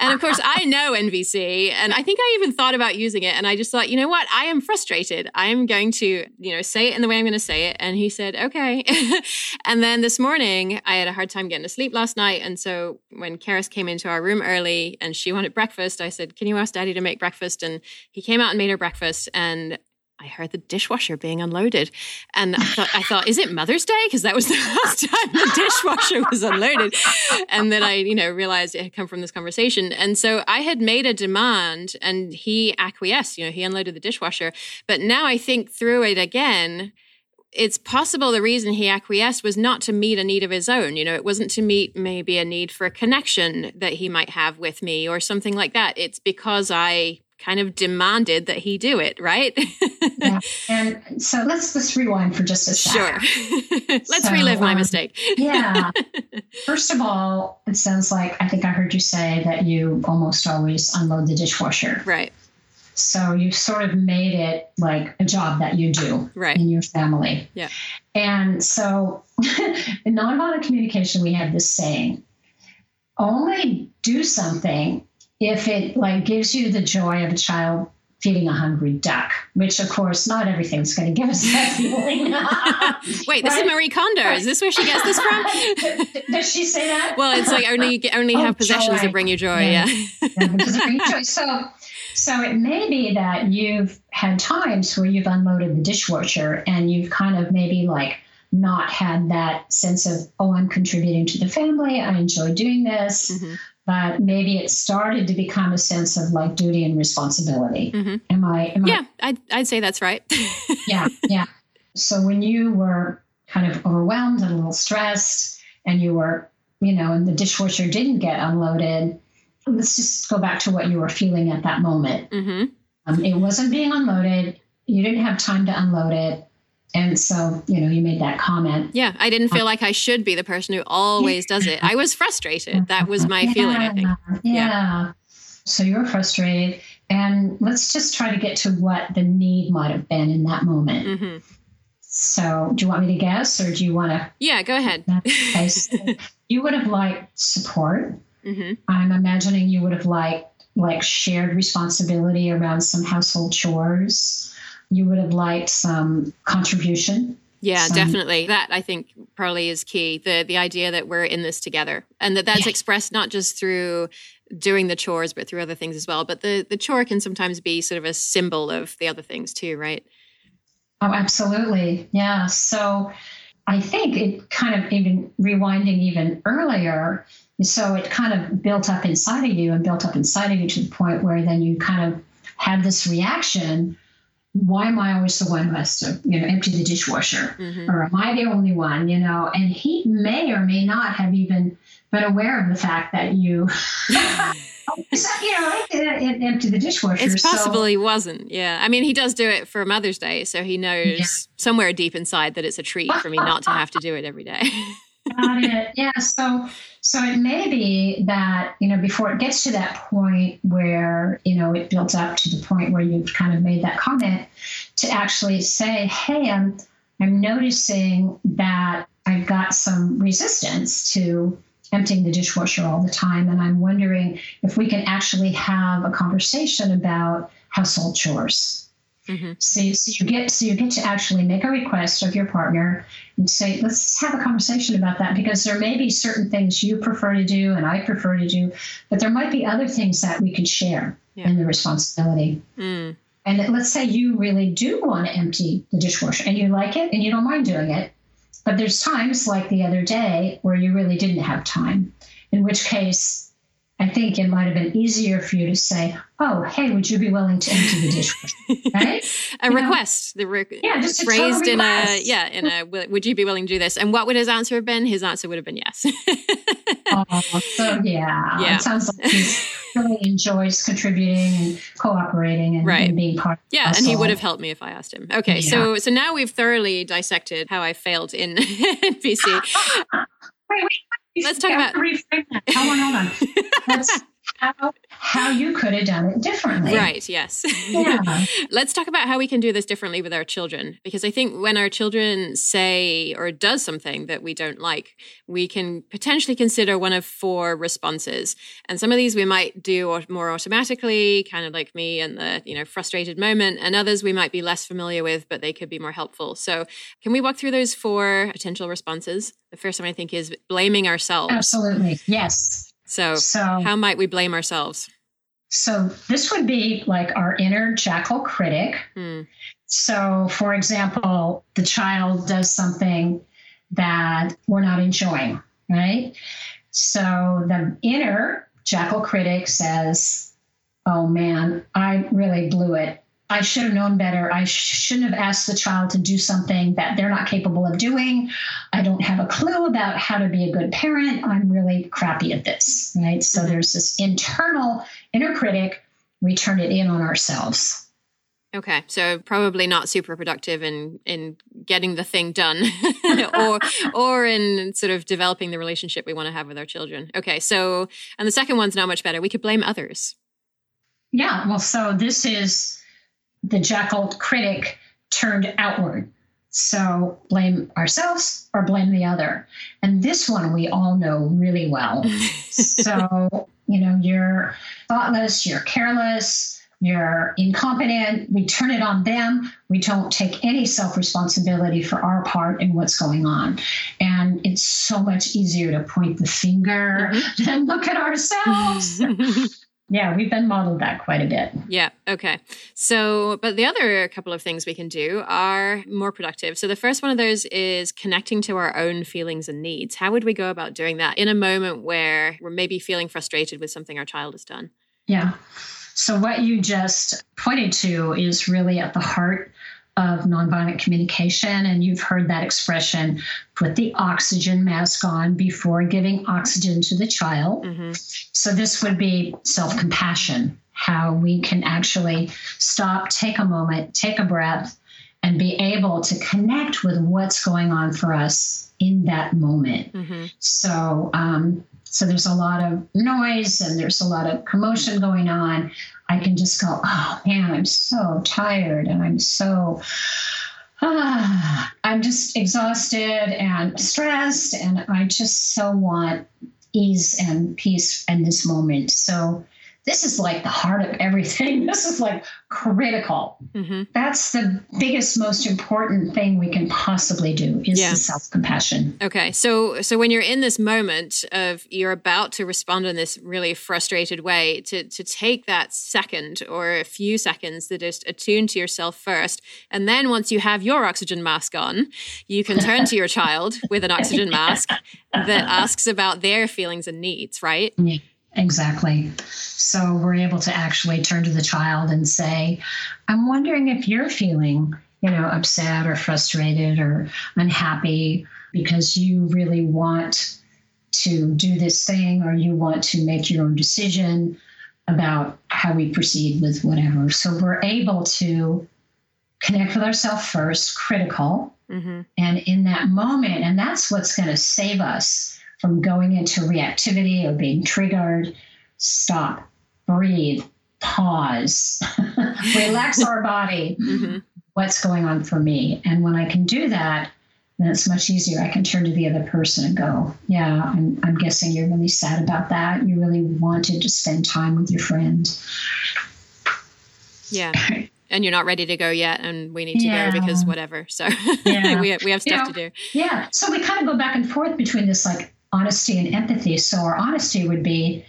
and of course, I know NVC, and I think I even thought about using it. And I just thought, you know what? I am frustrated. I am going to, you know, say it in the way I'm going to say it. And he said, okay. and then this morning, I had a hard time getting to sleep last night. And so when Karis came into our room early and she wanted breakfast, I said, can you ask Daddy to make breakfast? And he came out and made her breakfast. And I heard the dishwasher being unloaded. And I thought, I thought, is it Mother's Day? Because that was the last time the dishwasher was unloaded. And then I, you know, realized it had come from this conversation. And so I had made a demand and he acquiesced, you know, he unloaded the dishwasher. But now I think through it again, it's possible the reason he acquiesced was not to meet a need of his own. You know, it wasn't to meet maybe a need for a connection that he might have with me or something like that. It's because I kind of demanded that he do it, right? yeah. And so let's let's rewind for just a second. Sure. let's so, relive my um, mistake. yeah. First of all, it sounds like I think I heard you say that you almost always unload the dishwasher. Right. So you sort of made it like a job that you do right. in your family. Yeah. And so in nonviolent communication, we have this saying only do something if it like gives you the joy of a child feeding a hungry duck, which of course not everything's going to give us that feeling. Wait, this right? is Marie Kondo. Is this where she gets this from? Does she say that? Well, it's like only only oh, have possessions joy. that bring you joy. Yeah. yeah. yeah joy. So, so it may be that you've had times where you've unloaded the dishwasher and you've kind of maybe like not had that sense of oh i'm contributing to the family i enjoy doing this mm-hmm but maybe it started to become a sense of like duty and responsibility. Mm-hmm. Am I? Am yeah, I, I'd, I'd say that's right. yeah, yeah. So when you were kind of overwhelmed and a little stressed, and you were, you know, and the dishwasher didn't get unloaded, let's just go back to what you were feeling at that moment. Mm-hmm. Um, it wasn't being unloaded. You didn't have time to unload it. And so, you know, you made that comment. Yeah, I didn't feel like I should be the person who always does it. I was frustrated. That was my yeah, feeling, I think. Yeah. yeah. So you were frustrated. And let's just try to get to what the need might have been in that moment. Mm-hmm. So, do you want me to guess or do you want to? Yeah, go ahead. Okay, so you would have liked support. Mm-hmm. I'm imagining you would have liked like shared responsibility around some household chores you would have liked some contribution yeah, definitely. That I think probably is key. The the idea that we're in this together and that that's yeah. expressed not just through doing the chores but through other things as well. But the the chore can sometimes be sort of a symbol of the other things too, right? Oh, absolutely. Yeah. So I think it kind of even rewinding even earlier, so it kind of built up inside of you and built up inside of you to the point where then you kind of had this reaction why am I always the one who has to, you know, empty the dishwasher? Mm-hmm. Or am I the only one, you know? And he may or may not have even been aware of the fact that you, you know, empty the dishwasher. It's possible so. he wasn't. Yeah. I mean, he does do it for Mother's Day. So he knows yeah. somewhere deep inside that it's a treat for me not to have to do it every day. Got it. Yeah. So, so it may be that, you know, before it gets to that point where, you know, it builds up to the point where you've kind of made that comment to actually say, hey, I'm, I'm noticing that I've got some resistance to emptying the dishwasher all the time. And I'm wondering if we can actually have a conversation about household chores. Mm-hmm. So, you, so you get so you get to actually make a request of your partner and say, let's have a conversation about that because there may be certain things you prefer to do and I prefer to do, but there might be other things that we could share yeah. in the responsibility. Mm. And let's say you really do want to empty the dishwasher and you like it and you don't mind doing it, but there's times like the other day where you really didn't have time, in which case I think it might have been easier for you to say, "Oh, hey, would you be willing to empty the dishwasher?" Right? a you request, know? the re- yeah, just phrased in a yeah, in a would you be willing to do this? And what would his answer have been? His answer would have been yes. oh, so yeah, yeah. it sounds like he really enjoys contributing and cooperating and, right. and being part. Yeah, and he would have helped me if I asked him. Okay, yeah. so so now we've thoroughly dissected how I failed NVC. wait, wait let's talk about. Hold on, hold on. Let's how, how you could have done it differently. Right, yes. Yeah. Let's talk about how we can do this differently with our children because I think when our children say or does something that we don't like, we can potentially consider one of four responses. And some of these we might do more automatically, kind of like me and the, you know, frustrated moment, and others we might be less familiar with, but they could be more helpful. So, can we walk through those four potential responses? The first one I think is blaming ourselves. Absolutely. Yes. So, so how might we blame ourselves? So this would be like our inner jackal critic. Hmm. So, for example, the child does something that we're not enjoying, right? So the inner jackal critic says, Oh man, I really blew it. I should have known better. I shouldn't have asked the child to do something that they're not capable of doing. I don't have a clue about how to be a good parent. I'm really crappy at this, right? So mm-hmm. there's this internal inner critic. We turn it in on ourselves. Okay, so probably not super productive in in getting the thing done, or or in sort of developing the relationship we want to have with our children. Okay, so and the second one's not much better. We could blame others. Yeah, well, so this is the jackal critic turned outward. So blame ourselves or blame the other. And this one we all know really well. so, you know, you're thoughtless, you're careless, you're incompetent. We turn it on them. We don't take any self responsibility for our part in what's going on. And it's so much easier to point the finger mm-hmm. than look at ourselves. Yeah, we've been modeled that quite a bit. Yeah. Okay. So, but the other couple of things we can do are more productive. So, the first one of those is connecting to our own feelings and needs. How would we go about doing that in a moment where we're maybe feeling frustrated with something our child has done? Yeah. So, what you just pointed to is really at the heart of nonviolent communication. And you've heard that expression put the oxygen mask on before giving oxygen to the child. Mm-hmm. So, this would be self compassion, how we can actually stop, take a moment, take a breath, and be able to connect with what's going on for us in that moment. Mm-hmm. So, um, so there's a lot of noise and there's a lot of commotion going on. I can just go, oh man, I'm so tired and I'm so, ah, I'm just exhausted and stressed and I just so want ease and peace in this moment. So this is like the heart of everything. This is like critical. Mm-hmm. That's the biggest, most important thing we can possibly do is yeah. the self compassion. Okay, so so when you're in this moment of you're about to respond in this really frustrated way, to to take that second or a few seconds to just attune to yourself first, and then once you have your oxygen mask on, you can turn to your child with an oxygen mask that asks about their feelings and needs. Right. Yeah. Exactly. So we're able to actually turn to the child and say, I'm wondering if you're feeling, you know, upset or frustrated or unhappy because you really want to do this thing or you want to make your own decision about how we proceed with whatever. So we're able to connect with ourselves first, critical. Mm-hmm. And in that moment, and that's what's going to save us from going into reactivity or being triggered, stop, breathe, pause, relax our body. Mm-hmm. What's going on for me? And when I can do that, then it's much easier. I can turn to the other person and go, Yeah, I'm, I'm guessing you're really sad about that. You really wanted to spend time with your friend. Yeah. and you're not ready to go yet and we need to yeah. go because whatever so yeah. we, we have stuff you know, to do yeah so we kind of go back and forth between this like honesty and empathy so our honesty would be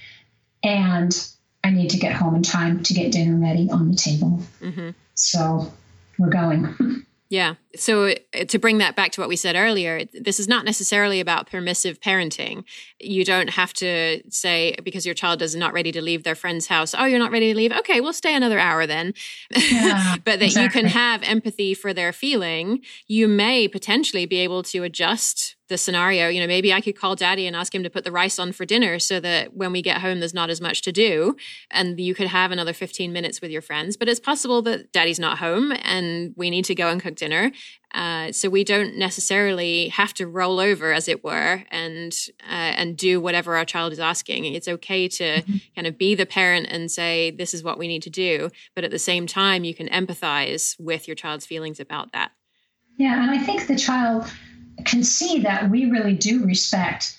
and i need to get home in time to get dinner ready on the table mm-hmm. so we're going Yeah. So uh, to bring that back to what we said earlier, this is not necessarily about permissive parenting. You don't have to say because your child is not ready to leave their friend's house, oh, you're not ready to leave. Okay, we'll stay another hour then. Yeah, but that exactly. you can have empathy for their feeling. You may potentially be able to adjust the scenario, you know, maybe I could call daddy and ask him to put the rice on for dinner so that when we get home, there's not as much to do. And you could have another 15 minutes with your friends. But it's possible that daddy's not home and we need to go and cook dinner. Uh, so we don't necessarily have to roll over, as it were, and uh, and do whatever our child is asking. It's okay to mm-hmm. kind of be the parent and say, this is what we need to do. But at the same time, you can empathize with your child's feelings about that. Yeah. And I think the child can see that we really do respect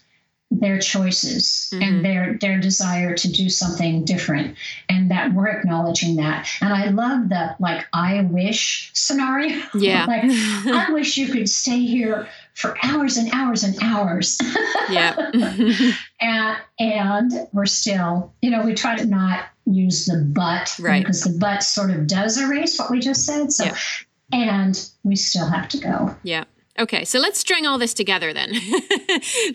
their choices mm-hmm. and their their desire to do something different and that we're acknowledging that. And i love the like i wish scenario. Yeah. Like i wish you could stay here for hours and hours and hours. Yeah. And and we're still you know we try to not use the but right. because the but sort of does erase what we just said. So yeah. and we still have to go. Yeah Okay, so let's string all this together then.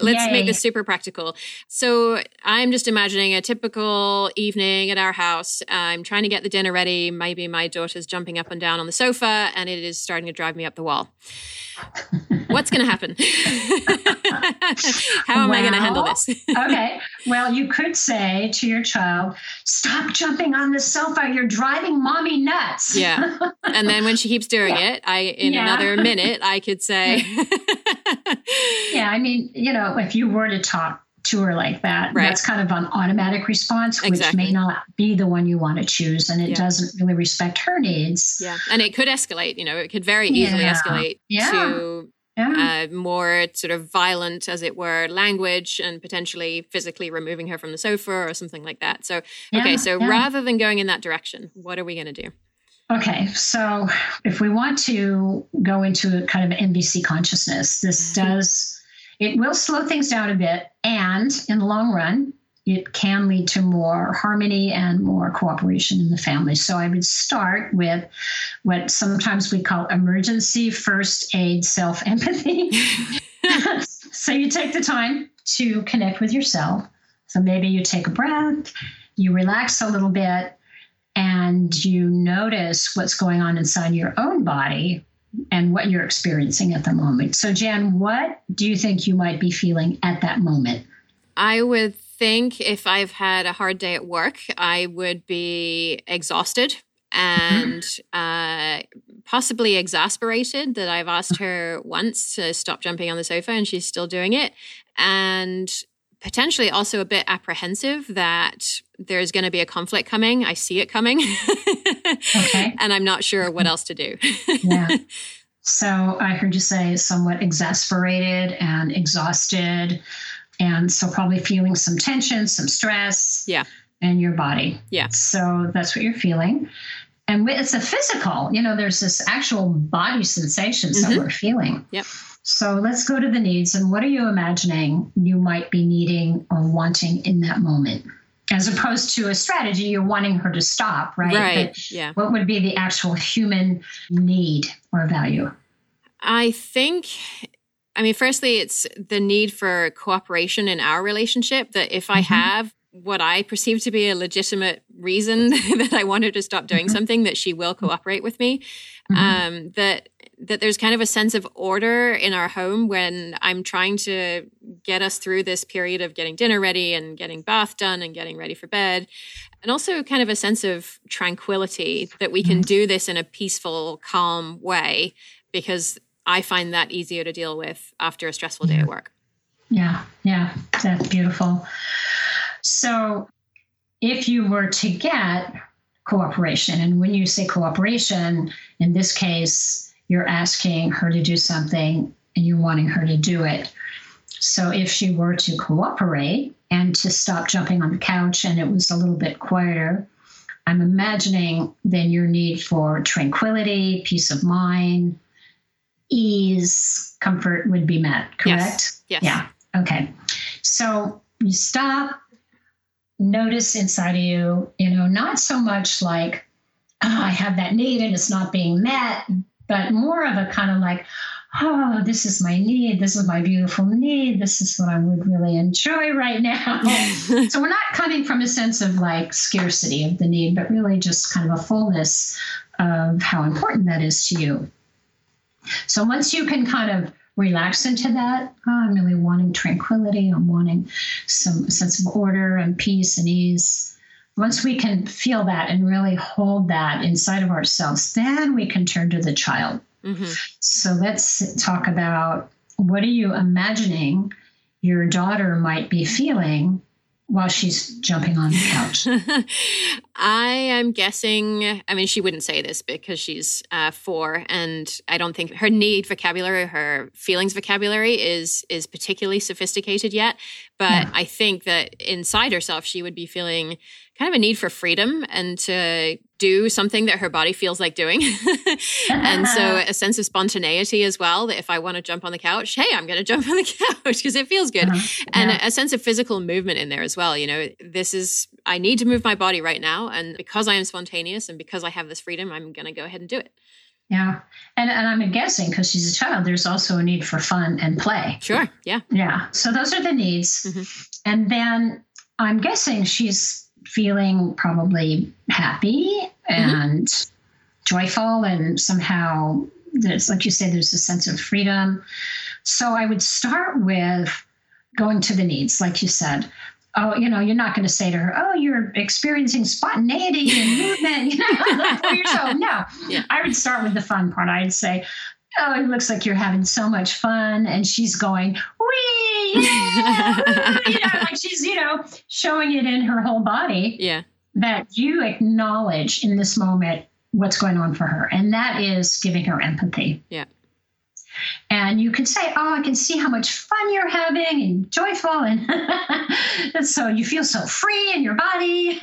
let's Yay. make this super practical. So I'm just imagining a typical evening at our house. I'm trying to get the dinner ready. Maybe my daughter's jumping up and down on the sofa and it is starting to drive me up the wall. What's going to happen? How am well, I going to handle this? okay. Well, you could say to your child, stop jumping on the sofa. You're driving mommy nuts. yeah. And then when she keeps doing yeah. it, I in yeah. another minute, I could say Yeah, I mean, you know, if you were to talk to her like that. Right. That's kind of an automatic response, which exactly. may not be the one you want to choose, and it yeah. doesn't really respect her needs. Yeah, and it could escalate. You know, it could very easily yeah. escalate yeah. to yeah. Uh, more sort of violent, as it were, language and potentially physically removing her from the sofa or something like that. So, yeah, okay, so yeah. rather than going in that direction, what are we going to do? Okay, so if we want to go into kind of NVC consciousness, this mm-hmm. does, it will slow things down a bit. And in the long run, it can lead to more harmony and more cooperation in the family. So I would start with what sometimes we call emergency first aid self empathy. so you take the time to connect with yourself. So maybe you take a breath, you relax a little bit, and you notice what's going on inside your own body and what you're experiencing at the moment. So, Jen, what do you think you might be feeling at that moment? I would think if I've had a hard day at work, I would be exhausted and uh, possibly exasperated that I've asked her once to stop jumping on the sofa and she's still doing it. And potentially also a bit apprehensive that there's going to be a conflict coming. I see it coming. okay. And I'm not sure what else to do. yeah. So I heard you say somewhat exasperated and exhausted. And so probably feeling some tension, some stress. Yeah. In your body. Yeah. So that's what you're feeling. And it's a physical, you know, there's this actual body sensations mm-hmm. that we're feeling. Yep. So let's go to the needs. And what are you imagining you might be needing or wanting in that moment? As opposed to a strategy, you're wanting her to stop, right? Right. But yeah. What would be the actual human need or value? I think I mean, firstly, it's the need for cooperation in our relationship. That if I mm-hmm. have what I perceive to be a legitimate reason that I want her to stop doing mm-hmm. something, that she will cooperate with me. Mm-hmm. Um, that that there's kind of a sense of order in our home when I'm trying to get us through this period of getting dinner ready and getting bath done and getting ready for bed. And also kind of a sense of tranquility that we can mm-hmm. do this in a peaceful, calm way because I find that easier to deal with after a stressful day at work. Yeah, yeah, that's beautiful. So, if you were to get cooperation, and when you say cooperation, in this case, you're asking her to do something and you're wanting her to do it. So if she were to cooperate and to stop jumping on the couch and it was a little bit quieter, I'm imagining then your need for tranquility, peace of mind, ease, comfort would be met, correct? Yes. yes. Yeah. Okay. So you stop, notice inside of you, you know, not so much like, oh, I have that need and it's not being met, but more of a kind of like, oh, this is my need. This is my beautiful need. This is what I would really enjoy right now. so we're not coming from a sense of like scarcity of the need, but really just kind of a fullness of how important that is to you. So once you can kind of relax into that, oh, I'm really wanting tranquility. I'm wanting some sense of order and peace and ease. Once we can feel that and really hold that inside of ourselves, then we can turn to the child Mm-hmm. So let's talk about what are you imagining your daughter might be feeling while she's jumping on the couch? I am guessing, I mean, she wouldn't say this because she's uh, four, and I don't think her need vocabulary, her feelings vocabulary is is particularly sophisticated yet. But yeah. I think that inside herself, she would be feeling kind of a need for freedom and to do something that her body feels like doing. and so a sense of spontaneity as well that if I want to jump on the couch, hey, I'm going to jump on the couch because it feels good. Uh-huh. And yeah. a, a sense of physical movement in there as well. You know, this is, I need to move my body right now. And because I am spontaneous and because I have this freedom, I'm going to go ahead and do it. Yeah. And, and I'm guessing because she's a child, there's also a need for fun and play. Sure. Yeah. Yeah. So those are the needs. Mm-hmm. And then I'm guessing she's feeling probably happy mm-hmm. and mm-hmm. joyful and somehow there's like you say there's a sense of freedom so i would start with going to the needs like you said oh you know you're not going to say to her oh you're experiencing spontaneity and movement you know years no yeah. i would start with the fun part i'd say oh, it looks like you're having so much fun. And she's going, wee, yeah, you know, she's, you know, showing it in her whole body. Yeah. That you acknowledge in this moment what's going on for her. And that is giving her empathy. Yeah. And you can say, Oh, I can see how much fun you're having and joyful. And, and so you feel so free in your body.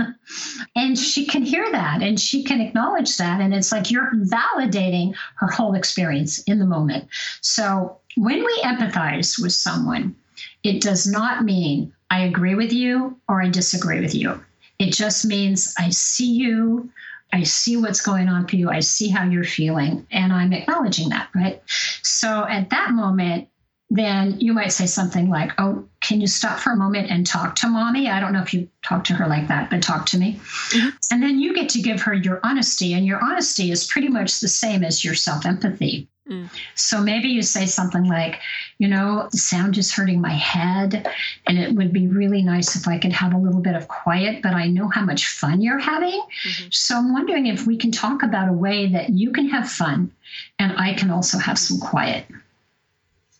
And she can hear that and she can acknowledge that. And it's like you're validating her whole experience in the moment. So when we empathize with someone, it does not mean I agree with you or I disagree with you. It just means I see you, I see what's going on for you. I see how you're feeling, and I'm acknowledging that, right? So at that moment, then you might say something like, Oh, can you stop for a moment and talk to mommy? I don't know if you talk to her like that, but talk to me. Mm-hmm. And then you get to give her your honesty, and your honesty is pretty much the same as your self empathy. Mm. So maybe you say something like, you know, the sound is hurting my head, and it would be really nice if I could have a little bit of quiet, but I know how much fun you're having. Mm-hmm. So I'm wondering if we can talk about a way that you can have fun and I can also have some quiet.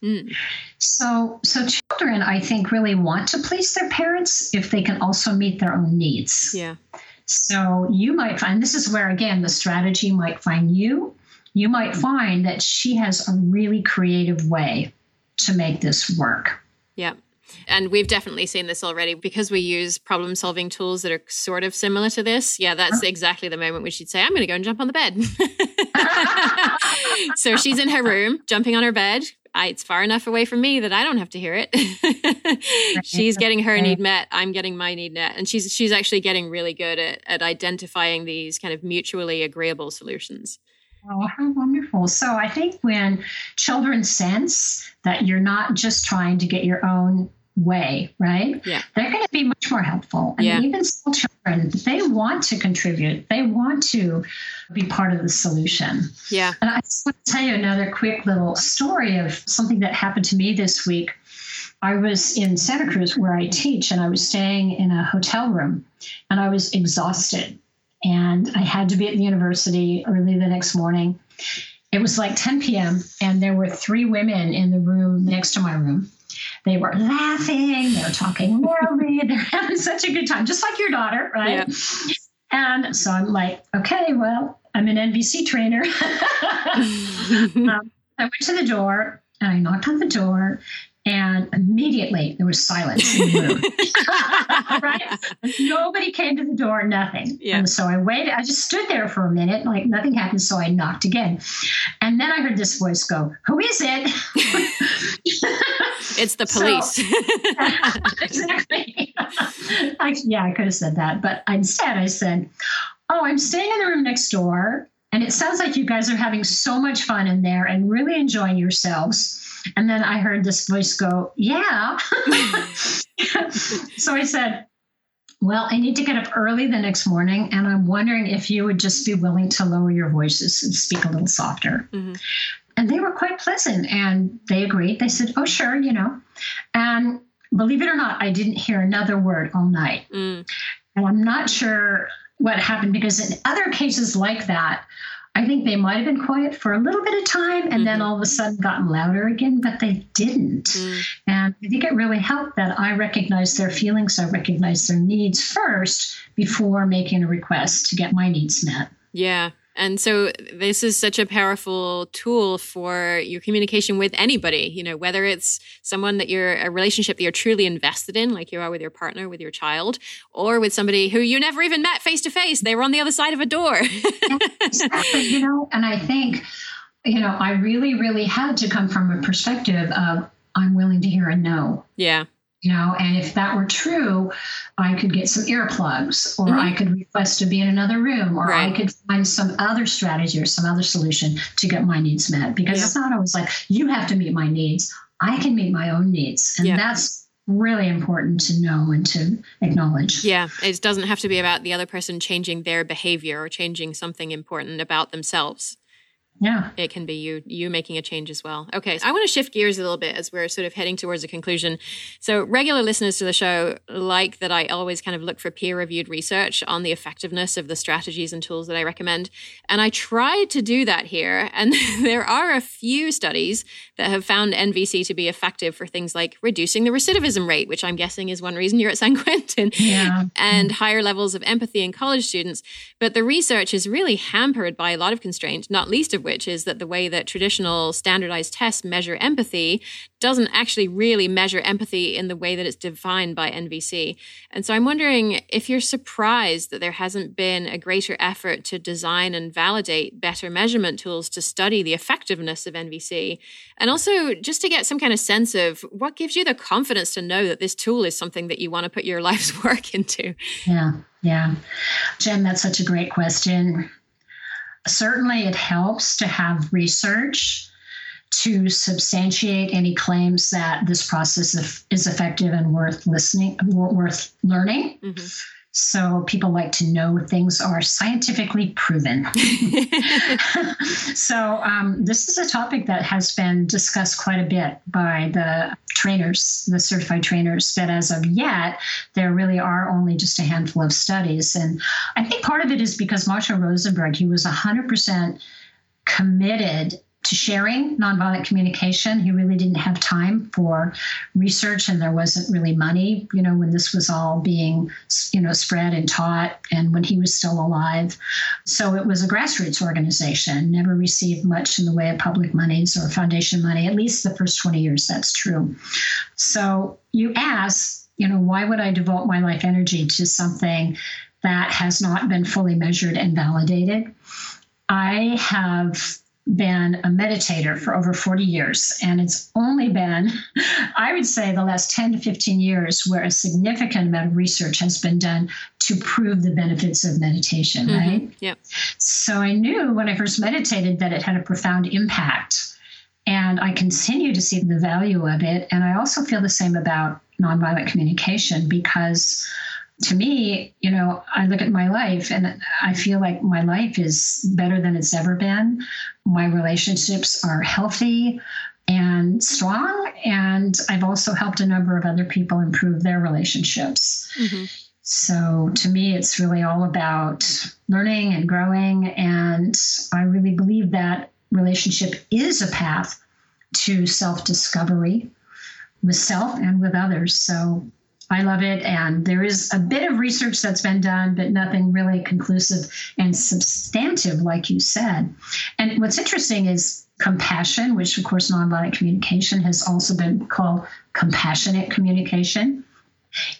Mm. So, so children, I think, really want to please their parents if they can also meet their own needs. Yeah. So you might find this is where again the strategy might find you you might find that she has a really creative way to make this work. Yeah. And we've definitely seen this already because we use problem solving tools that are sort of similar to this. Yeah, that's uh-huh. exactly the moment when she'd say, I'm going to go and jump on the bed. so she's in her room, jumping on her bed. I, it's far enough away from me that I don't have to hear it. she's getting her need met. I'm getting my need met. And she's she's actually getting really good at, at identifying these kind of mutually agreeable solutions. Oh, how wonderful. So I think when children sense that you're not just trying to get your own way, right? Yeah. They're going to be much more helpful. And yeah. even small children, they want to contribute. They want to be part of the solution. Yeah. And I just want to tell you another quick little story of something that happened to me this week. I was in Santa Cruz where I teach, and I was staying in a hotel room, and I was exhausted and I had to be at the university early the next morning. It was like 10 p.m., and there were three women in the room next to my room. They were laughing, they were talking normally, they're having such a good time, just like your daughter, right? Yeah. And so I'm like, okay, well, I'm an NVC trainer. um, I went to the door and I knocked on the door, and immediately there was silence in the room. right? Nobody came to the door, nothing. Yeah. And so I waited. I just stood there for a minute, like nothing happened. So I knocked again. And then I heard this voice go, Who is it? it's the police. So, exactly. I, yeah, I could have said that. But instead, I said, Oh, I'm staying in the room next door. And it sounds like you guys are having so much fun in there and really enjoying yourselves. And then I heard this voice go, Yeah. so I said, Well, I need to get up early the next morning, and I'm wondering if you would just be willing to lower your voices and speak a little softer. Mm-hmm. And they were quite pleasant and they agreed. They said, Oh, sure, you know. And believe it or not, I didn't hear another word all night. Mm. And I'm not sure what happened because in other cases like that, I think they might have been quiet for a little bit of time and mm-hmm. then all of a sudden gotten louder again, but they didn't. Mm. And I think it really helped that I recognized their feelings, I recognized their needs first before making a request to get my needs met. Yeah. And so this is such a powerful tool for your communication with anybody, you know, whether it's someone that you're a relationship that you're truly invested in, like you are with your partner, with your child, or with somebody who you never even met face to face. They were on the other side of a door. exactly. You know, and I think, you know, I really, really had to come from a perspective of I'm willing to hear a no. Yeah you know and if that were true i could get some earplugs or mm-hmm. i could request to be in another room or right. i could find some other strategy or some other solution to get my needs met because yeah. it's not always like you have to meet my needs i can meet my own needs and yeah. that's really important to know and to acknowledge. Yeah, it doesn't have to be about the other person changing their behavior or changing something important about themselves yeah. it can be you you making a change as well. Okay so i want to shift gears a little bit as we're sort of heading towards a conclusion. So regular listeners to the show like that i always kind of look for peer reviewed research on the effectiveness of the strategies and tools that i recommend and i tried to do that here and there are a few studies that have found nvc to be effective for things like reducing the recidivism rate which i'm guessing is one reason you're at san quentin yeah. and higher levels of empathy in college students. But the research is really hampered by a lot of constraints not least of which which is that the way that traditional standardized tests measure empathy doesn't actually really measure empathy in the way that it's defined by NVC. And so I'm wondering if you're surprised that there hasn't been a greater effort to design and validate better measurement tools to study the effectiveness of NVC. And also just to get some kind of sense of what gives you the confidence to know that this tool is something that you want to put your life's work into. Yeah. Yeah. Jen, that's such a great question. Certainly, it helps to have research to substantiate any claims that this process is effective and worth listening, worth learning. Mm-hmm. So people like to know things are scientifically proven. so um, this is a topic that has been discussed quite a bit by the trainers, the certified trainers, that as of yet, there really are only just a handful of studies. And I think part of it is because Marshall Rosenberg, he was 100% committed to sharing nonviolent communication. He really didn't have time for research, and there wasn't really money, you know, when this was all being, you know, spread and taught, and when he was still alive. So it was a grassroots organization, never received much in the way of public monies or foundation money, at least the first 20 years, that's true. So you ask, you know, why would I devote my life energy to something that has not been fully measured and validated? I have been a meditator for over 40 years. And it's only been, I would say, the last 10 to 15 years where a significant amount of research has been done to prove the benefits of meditation, mm-hmm. right? Yep. So I knew when I first meditated that it had a profound impact. And I continue to see the value of it. And I also feel the same about nonviolent communication because to me, you know, I look at my life and I feel like my life is better than it's ever been. My relationships are healthy and strong. And I've also helped a number of other people improve their relationships. Mm-hmm. So to me, it's really all about learning and growing. And I really believe that relationship is a path to self discovery with self and with others. So I love it. And there is a bit of research that's been done, but nothing really conclusive and substantive, like you said. And what's interesting is compassion, which of course nonviolent communication has also been called compassionate communication.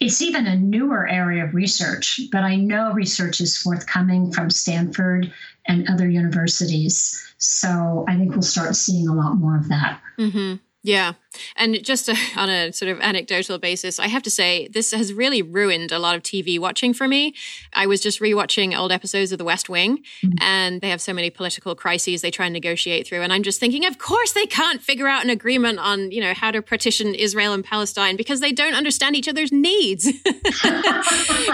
It's even a newer area of research, but I know research is forthcoming from Stanford and other universities. So I think we'll start seeing a lot more of that. Mm-hmm. Yeah. And just to, on a sort of anecdotal basis, I have to say this has really ruined a lot of TV watching for me. I was just rewatching old episodes of The West Wing, mm-hmm. and they have so many political crises they try and negotiate through. And I'm just thinking, of course, they can't figure out an agreement on, you know, how to partition Israel and Palestine because they don't understand each other's needs.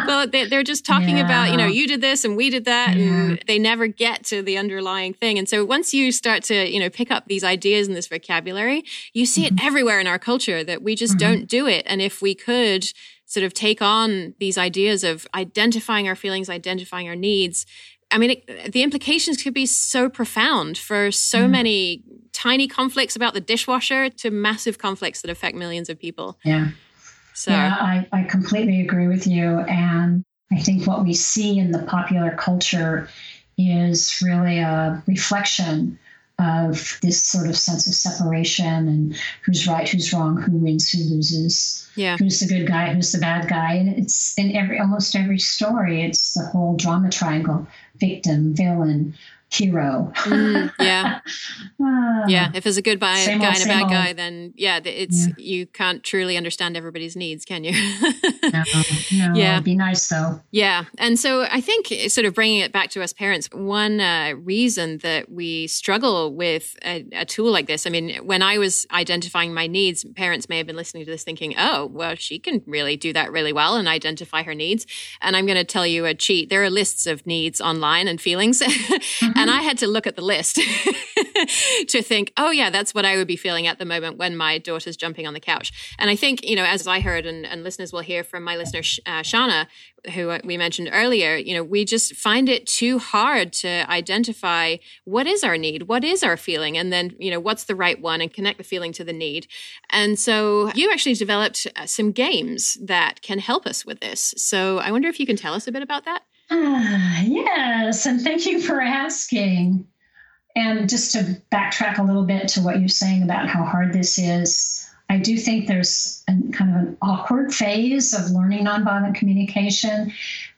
well, they're just talking yeah. about, you know, you did this and we did that, yeah. and they never get to the underlying thing. And so once you start to, you know, pick up these ideas and this vocabulary, you see mm-hmm. it everywhere in our culture that we just mm-hmm. don't do it. And if we could sort of take on these ideas of identifying our feelings, identifying our needs, I mean, it, the implications could be so profound for so mm-hmm. many tiny conflicts about the dishwasher to massive conflicts that affect millions of people. Yeah. So yeah, I, I completely agree with you. And I think what we see in the popular culture is really a reflection of this sort of sense of separation and who's right, who's wrong, who wins, who loses, yeah. who's the good guy, who's the bad guy. And it's in every almost every story, it's the whole drama triangle, victim, villain, hero. mm, yeah. Uh, yeah. If it's a good guy, and a bad old. guy, then yeah, it's yeah. you can't truly understand everybody's needs, can you? no, no, yeah. Be nice though. Yeah. And so I think sort of bringing it back to us parents, one uh, reason that we struggle with a, a tool like this, I mean, when I was identifying my needs, parents may have been listening to this thinking, oh, well, she can really do that really well and identify her needs. And I'm going to tell you a cheat. There are lists of needs online and feelings. Mm-hmm. And I had to look at the list to think, oh, yeah, that's what I would be feeling at the moment when my daughter's jumping on the couch. And I think, you know, as I heard, and, and listeners will hear from my listener, uh, Shauna, who we mentioned earlier, you know, we just find it too hard to identify what is our need, what is our feeling, and then, you know, what's the right one and connect the feeling to the need. And so you actually developed uh, some games that can help us with this. So I wonder if you can tell us a bit about that. Ah, yes, and thank you for asking. And just to backtrack a little bit to what you're saying about how hard this is, I do think there's a, kind of an awkward phase of learning nonviolent communication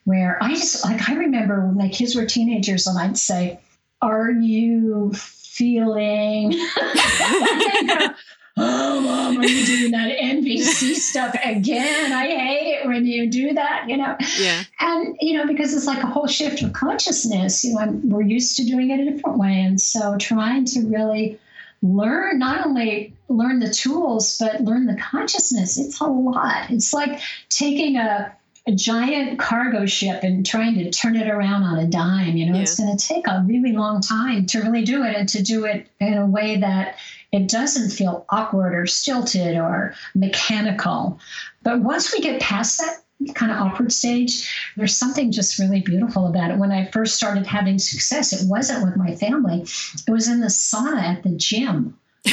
where I just like I remember when my kids were teenagers and I'd say, Are you feeling oh, mom, are you doing that NVC stuff again? I hate it when you do that, you know? Yeah. And, you know, because it's like a whole shift of consciousness, you know, we're used to doing it a different way. And so trying to really learn, not only learn the tools, but learn the consciousness, it's a lot. It's like taking a, a giant cargo ship and trying to turn it around on a dime. You know, yeah. it's going to take a really long time to really do it and to do it in a way that it doesn't feel awkward or stilted or mechanical. But once we get past that kind of awkward stage, there's something just really beautiful about it. When I first started having success, it wasn't with my family, it was in the sauna at the gym.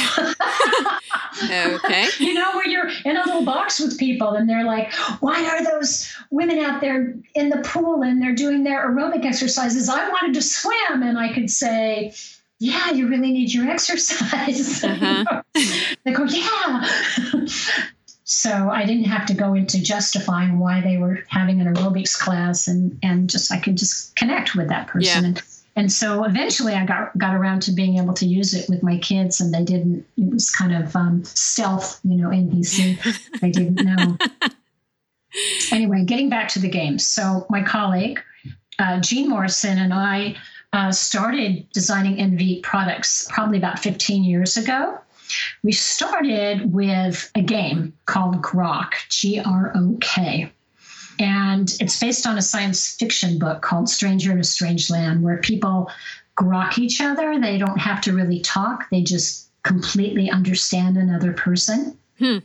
okay. You know, where you're in a little box with people and they're like, why are those women out there in the pool and they're doing their aerobic exercises? I wanted to swim. And I could say, yeah, you really need your exercise. Uh-huh. they go, yeah. so I didn't have to go into justifying why they were having an aerobics class and, and just, I could just connect with that person. Yeah. And, and so eventually I got, got around to being able to use it with my kids and they didn't, it was kind of um, stealth, you know, NVC. they didn't know. anyway, getting back to the game. So my colleague, uh, Jean Morrison and I, uh, started designing NV products probably about 15 years ago. We started with a game called Grok, G R O K. And it's based on a science fiction book called Stranger in a Strange Land, where people grok each other. They don't have to really talk, they just completely understand another person. Hmm.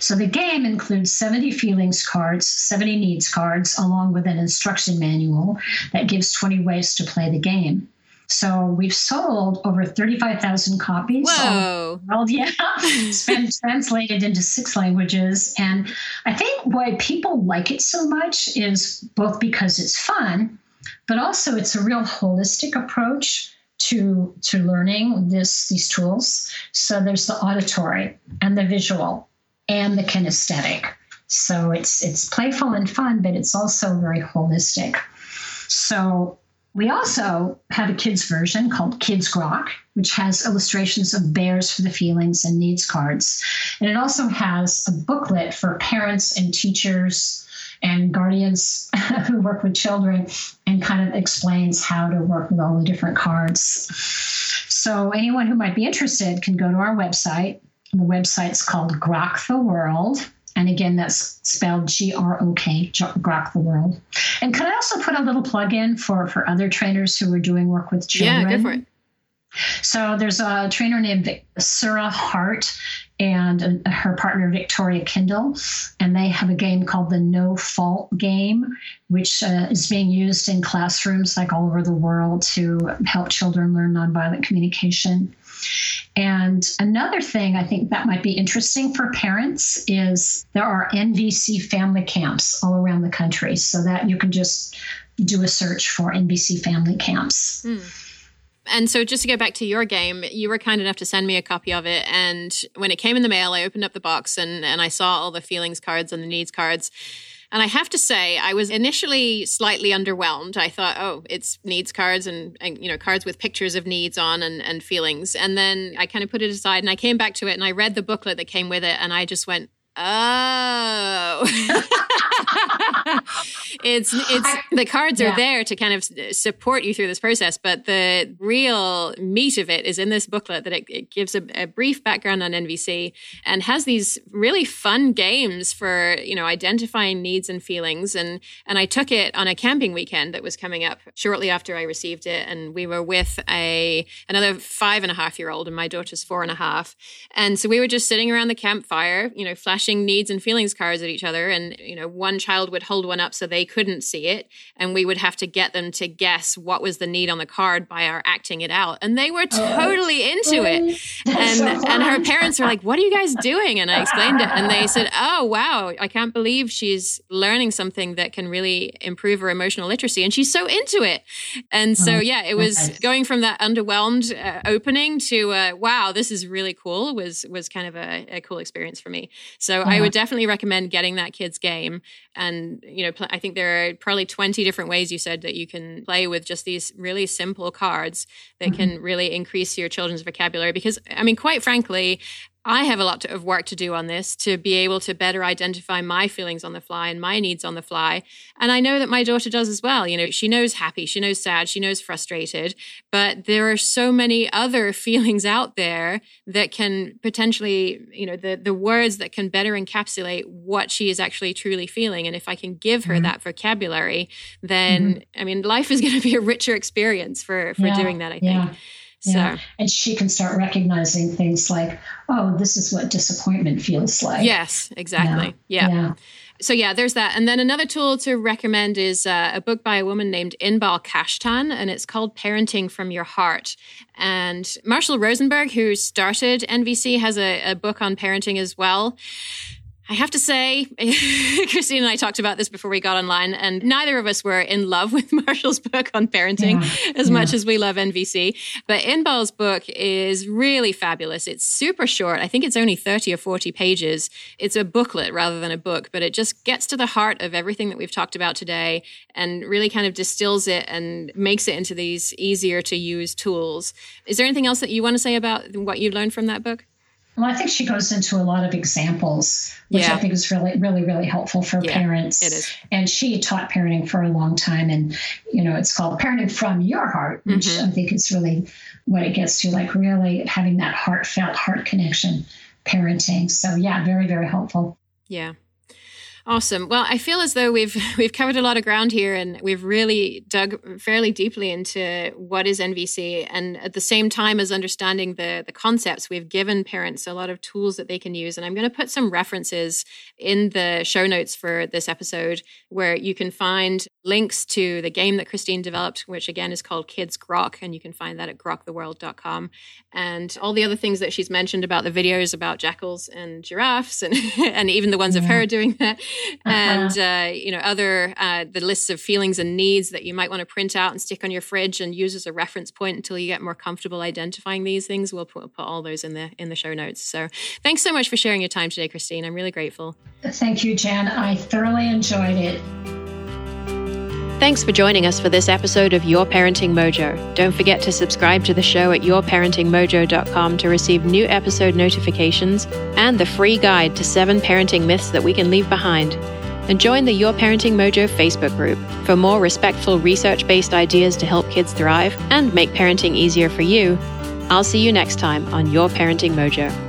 So the game includes 70 feelings cards, 70 needs cards, along with an instruction manual that gives 20 ways to play the game. So we've sold over 35,000 copies. Whoa. Well, yeah, it's been translated into six languages. And I think why people like it so much is both because it's fun, but also it's a real holistic approach to to learning this these tools. So there's the auditory and the visual and the kinesthetic. So it's it's playful and fun, but it's also very holistic. So we also have a kids version called Kids Grok, which has illustrations of bears for the feelings and needs cards. And it also has a booklet for parents and teachers and guardians who work with children and kind of explains how to work with all the different cards. So anyone who might be interested can go to our website. The website's called Grok the World. And again, that's spelled G R O K, Grok the World. And could I also put a little plug in for, for other trainers who are doing work with children? Yeah, go for it. So there's a trainer named Sarah Hart and her partner Victoria Kindle, and they have a game called the No Fault Game, which uh, is being used in classrooms like all over the world to help children learn nonviolent communication. And another thing I think that might be interesting for parents is there are NVC family camps all around the country, so that you can just do a search for NVC family camps. Mm. And so, just to go back to your game, you were kind enough to send me a copy of it. And when it came in the mail, I opened up the box and, and I saw all the feelings cards and the needs cards. And I have to say, I was initially slightly underwhelmed. I thought, oh, it's needs cards and, and, you know cards with pictures of needs on and, and feelings. And then I kind of put it aside and I came back to it and I read the booklet that came with it and I just went, Oh. it's it's the cards are there to kind of support you through this process, but the real meat of it is in this booklet that it, it gives a, a, brief background on NVC and has these really fun games for you know identifying needs and feelings. and And I took it on a camping weekend that was coming up shortly after I received it, and we were with a another five and a half year old, and my daughter's four and a half, and so we were just sitting around the campfire, you know, flashing flashing needs and feelings cards at each other. And you know one child would hold one up so they couldn't see it. And we would have to get them to guess what was the need on the card by our acting it out. And they were oh, totally into it. and so and her parents were like what are you guys doing? And I explained it. And they said oh wow. I can't believe she's learning something that can really improve her emotional literacy. And she's so into it. And so oh, yeah it was going from that underwhelmed uh, opening to uh, wow this is really cool was was kind of a, a cool experience for me. So so I would definitely recommend getting that kid's game. And, you know, pl- I think there are probably 20 different ways you said that you can play with just these really simple cards that mm-hmm. can really increase your children's vocabulary. Because, I mean, quite frankly, I have a lot of work to do on this to be able to better identify my feelings on the fly and my needs on the fly. And I know that my daughter does as well. You know, she knows happy, she knows sad, she knows frustrated, but there are so many other feelings out there that can potentially, you know, the, the words that can better encapsulate what she is actually truly feeling. And if I can give her mm-hmm. that vocabulary, then mm-hmm. I mean, life is going to be a richer experience for, for yeah, doing that, I think. Yeah. Yeah. And she can start recognizing things like, oh, this is what disappointment feels like. Yes, exactly. Yeah. yeah. yeah. So, yeah, there's that. And then another tool to recommend is uh, a book by a woman named Inbal Kashtan, and it's called Parenting from Your Heart. And Marshall Rosenberg, who started NVC, has a, a book on parenting as well. I have to say, Christine and I talked about this before we got online, and neither of us were in love with Marshall's book on parenting yeah, as yeah. much as we love NVC. But Inbal's book is really fabulous. It's super short. I think it's only 30 or 40 pages. It's a booklet rather than a book, but it just gets to the heart of everything that we've talked about today and really kind of distills it and makes it into these easier to use tools. Is there anything else that you want to say about what you learned from that book? Well, I think she goes into a lot of examples, which yeah. I think is really, really, really helpful for yeah, parents. It is. And she taught parenting for a long time. And, you know, it's called Parenting from Your Heart, which mm-hmm. I think is really what it gets to, like really having that heartfelt heart connection parenting. So, yeah, very, very helpful. Yeah. Awesome. Well, I feel as though we've we've covered a lot of ground here, and we've really dug fairly deeply into what is NVC, and at the same time as understanding the the concepts, we've given parents a lot of tools that they can use. And I'm going to put some references in the show notes for this episode, where you can find links to the game that Christine developed, which again is called Kids Grok, and you can find that at groktheworld.com, and all the other things that she's mentioned about the videos about jackals and giraffes, and and even the ones yeah. of her doing that and uh, you know other uh, the lists of feelings and needs that you might want to print out and stick on your fridge and use as a reference point until you get more comfortable identifying these things. We'll put, put all those in the in the show notes. So thanks so much for sharing your time today, Christine. I'm really grateful. Thank you, Jen. I thoroughly enjoyed it. Thanks for joining us for this episode of Your Parenting Mojo. Don't forget to subscribe to the show at yourparentingmojo.com to receive new episode notifications and the free guide to seven parenting myths that we can leave behind. And join the Your Parenting Mojo Facebook group for more respectful, research based ideas to help kids thrive and make parenting easier for you. I'll see you next time on Your Parenting Mojo.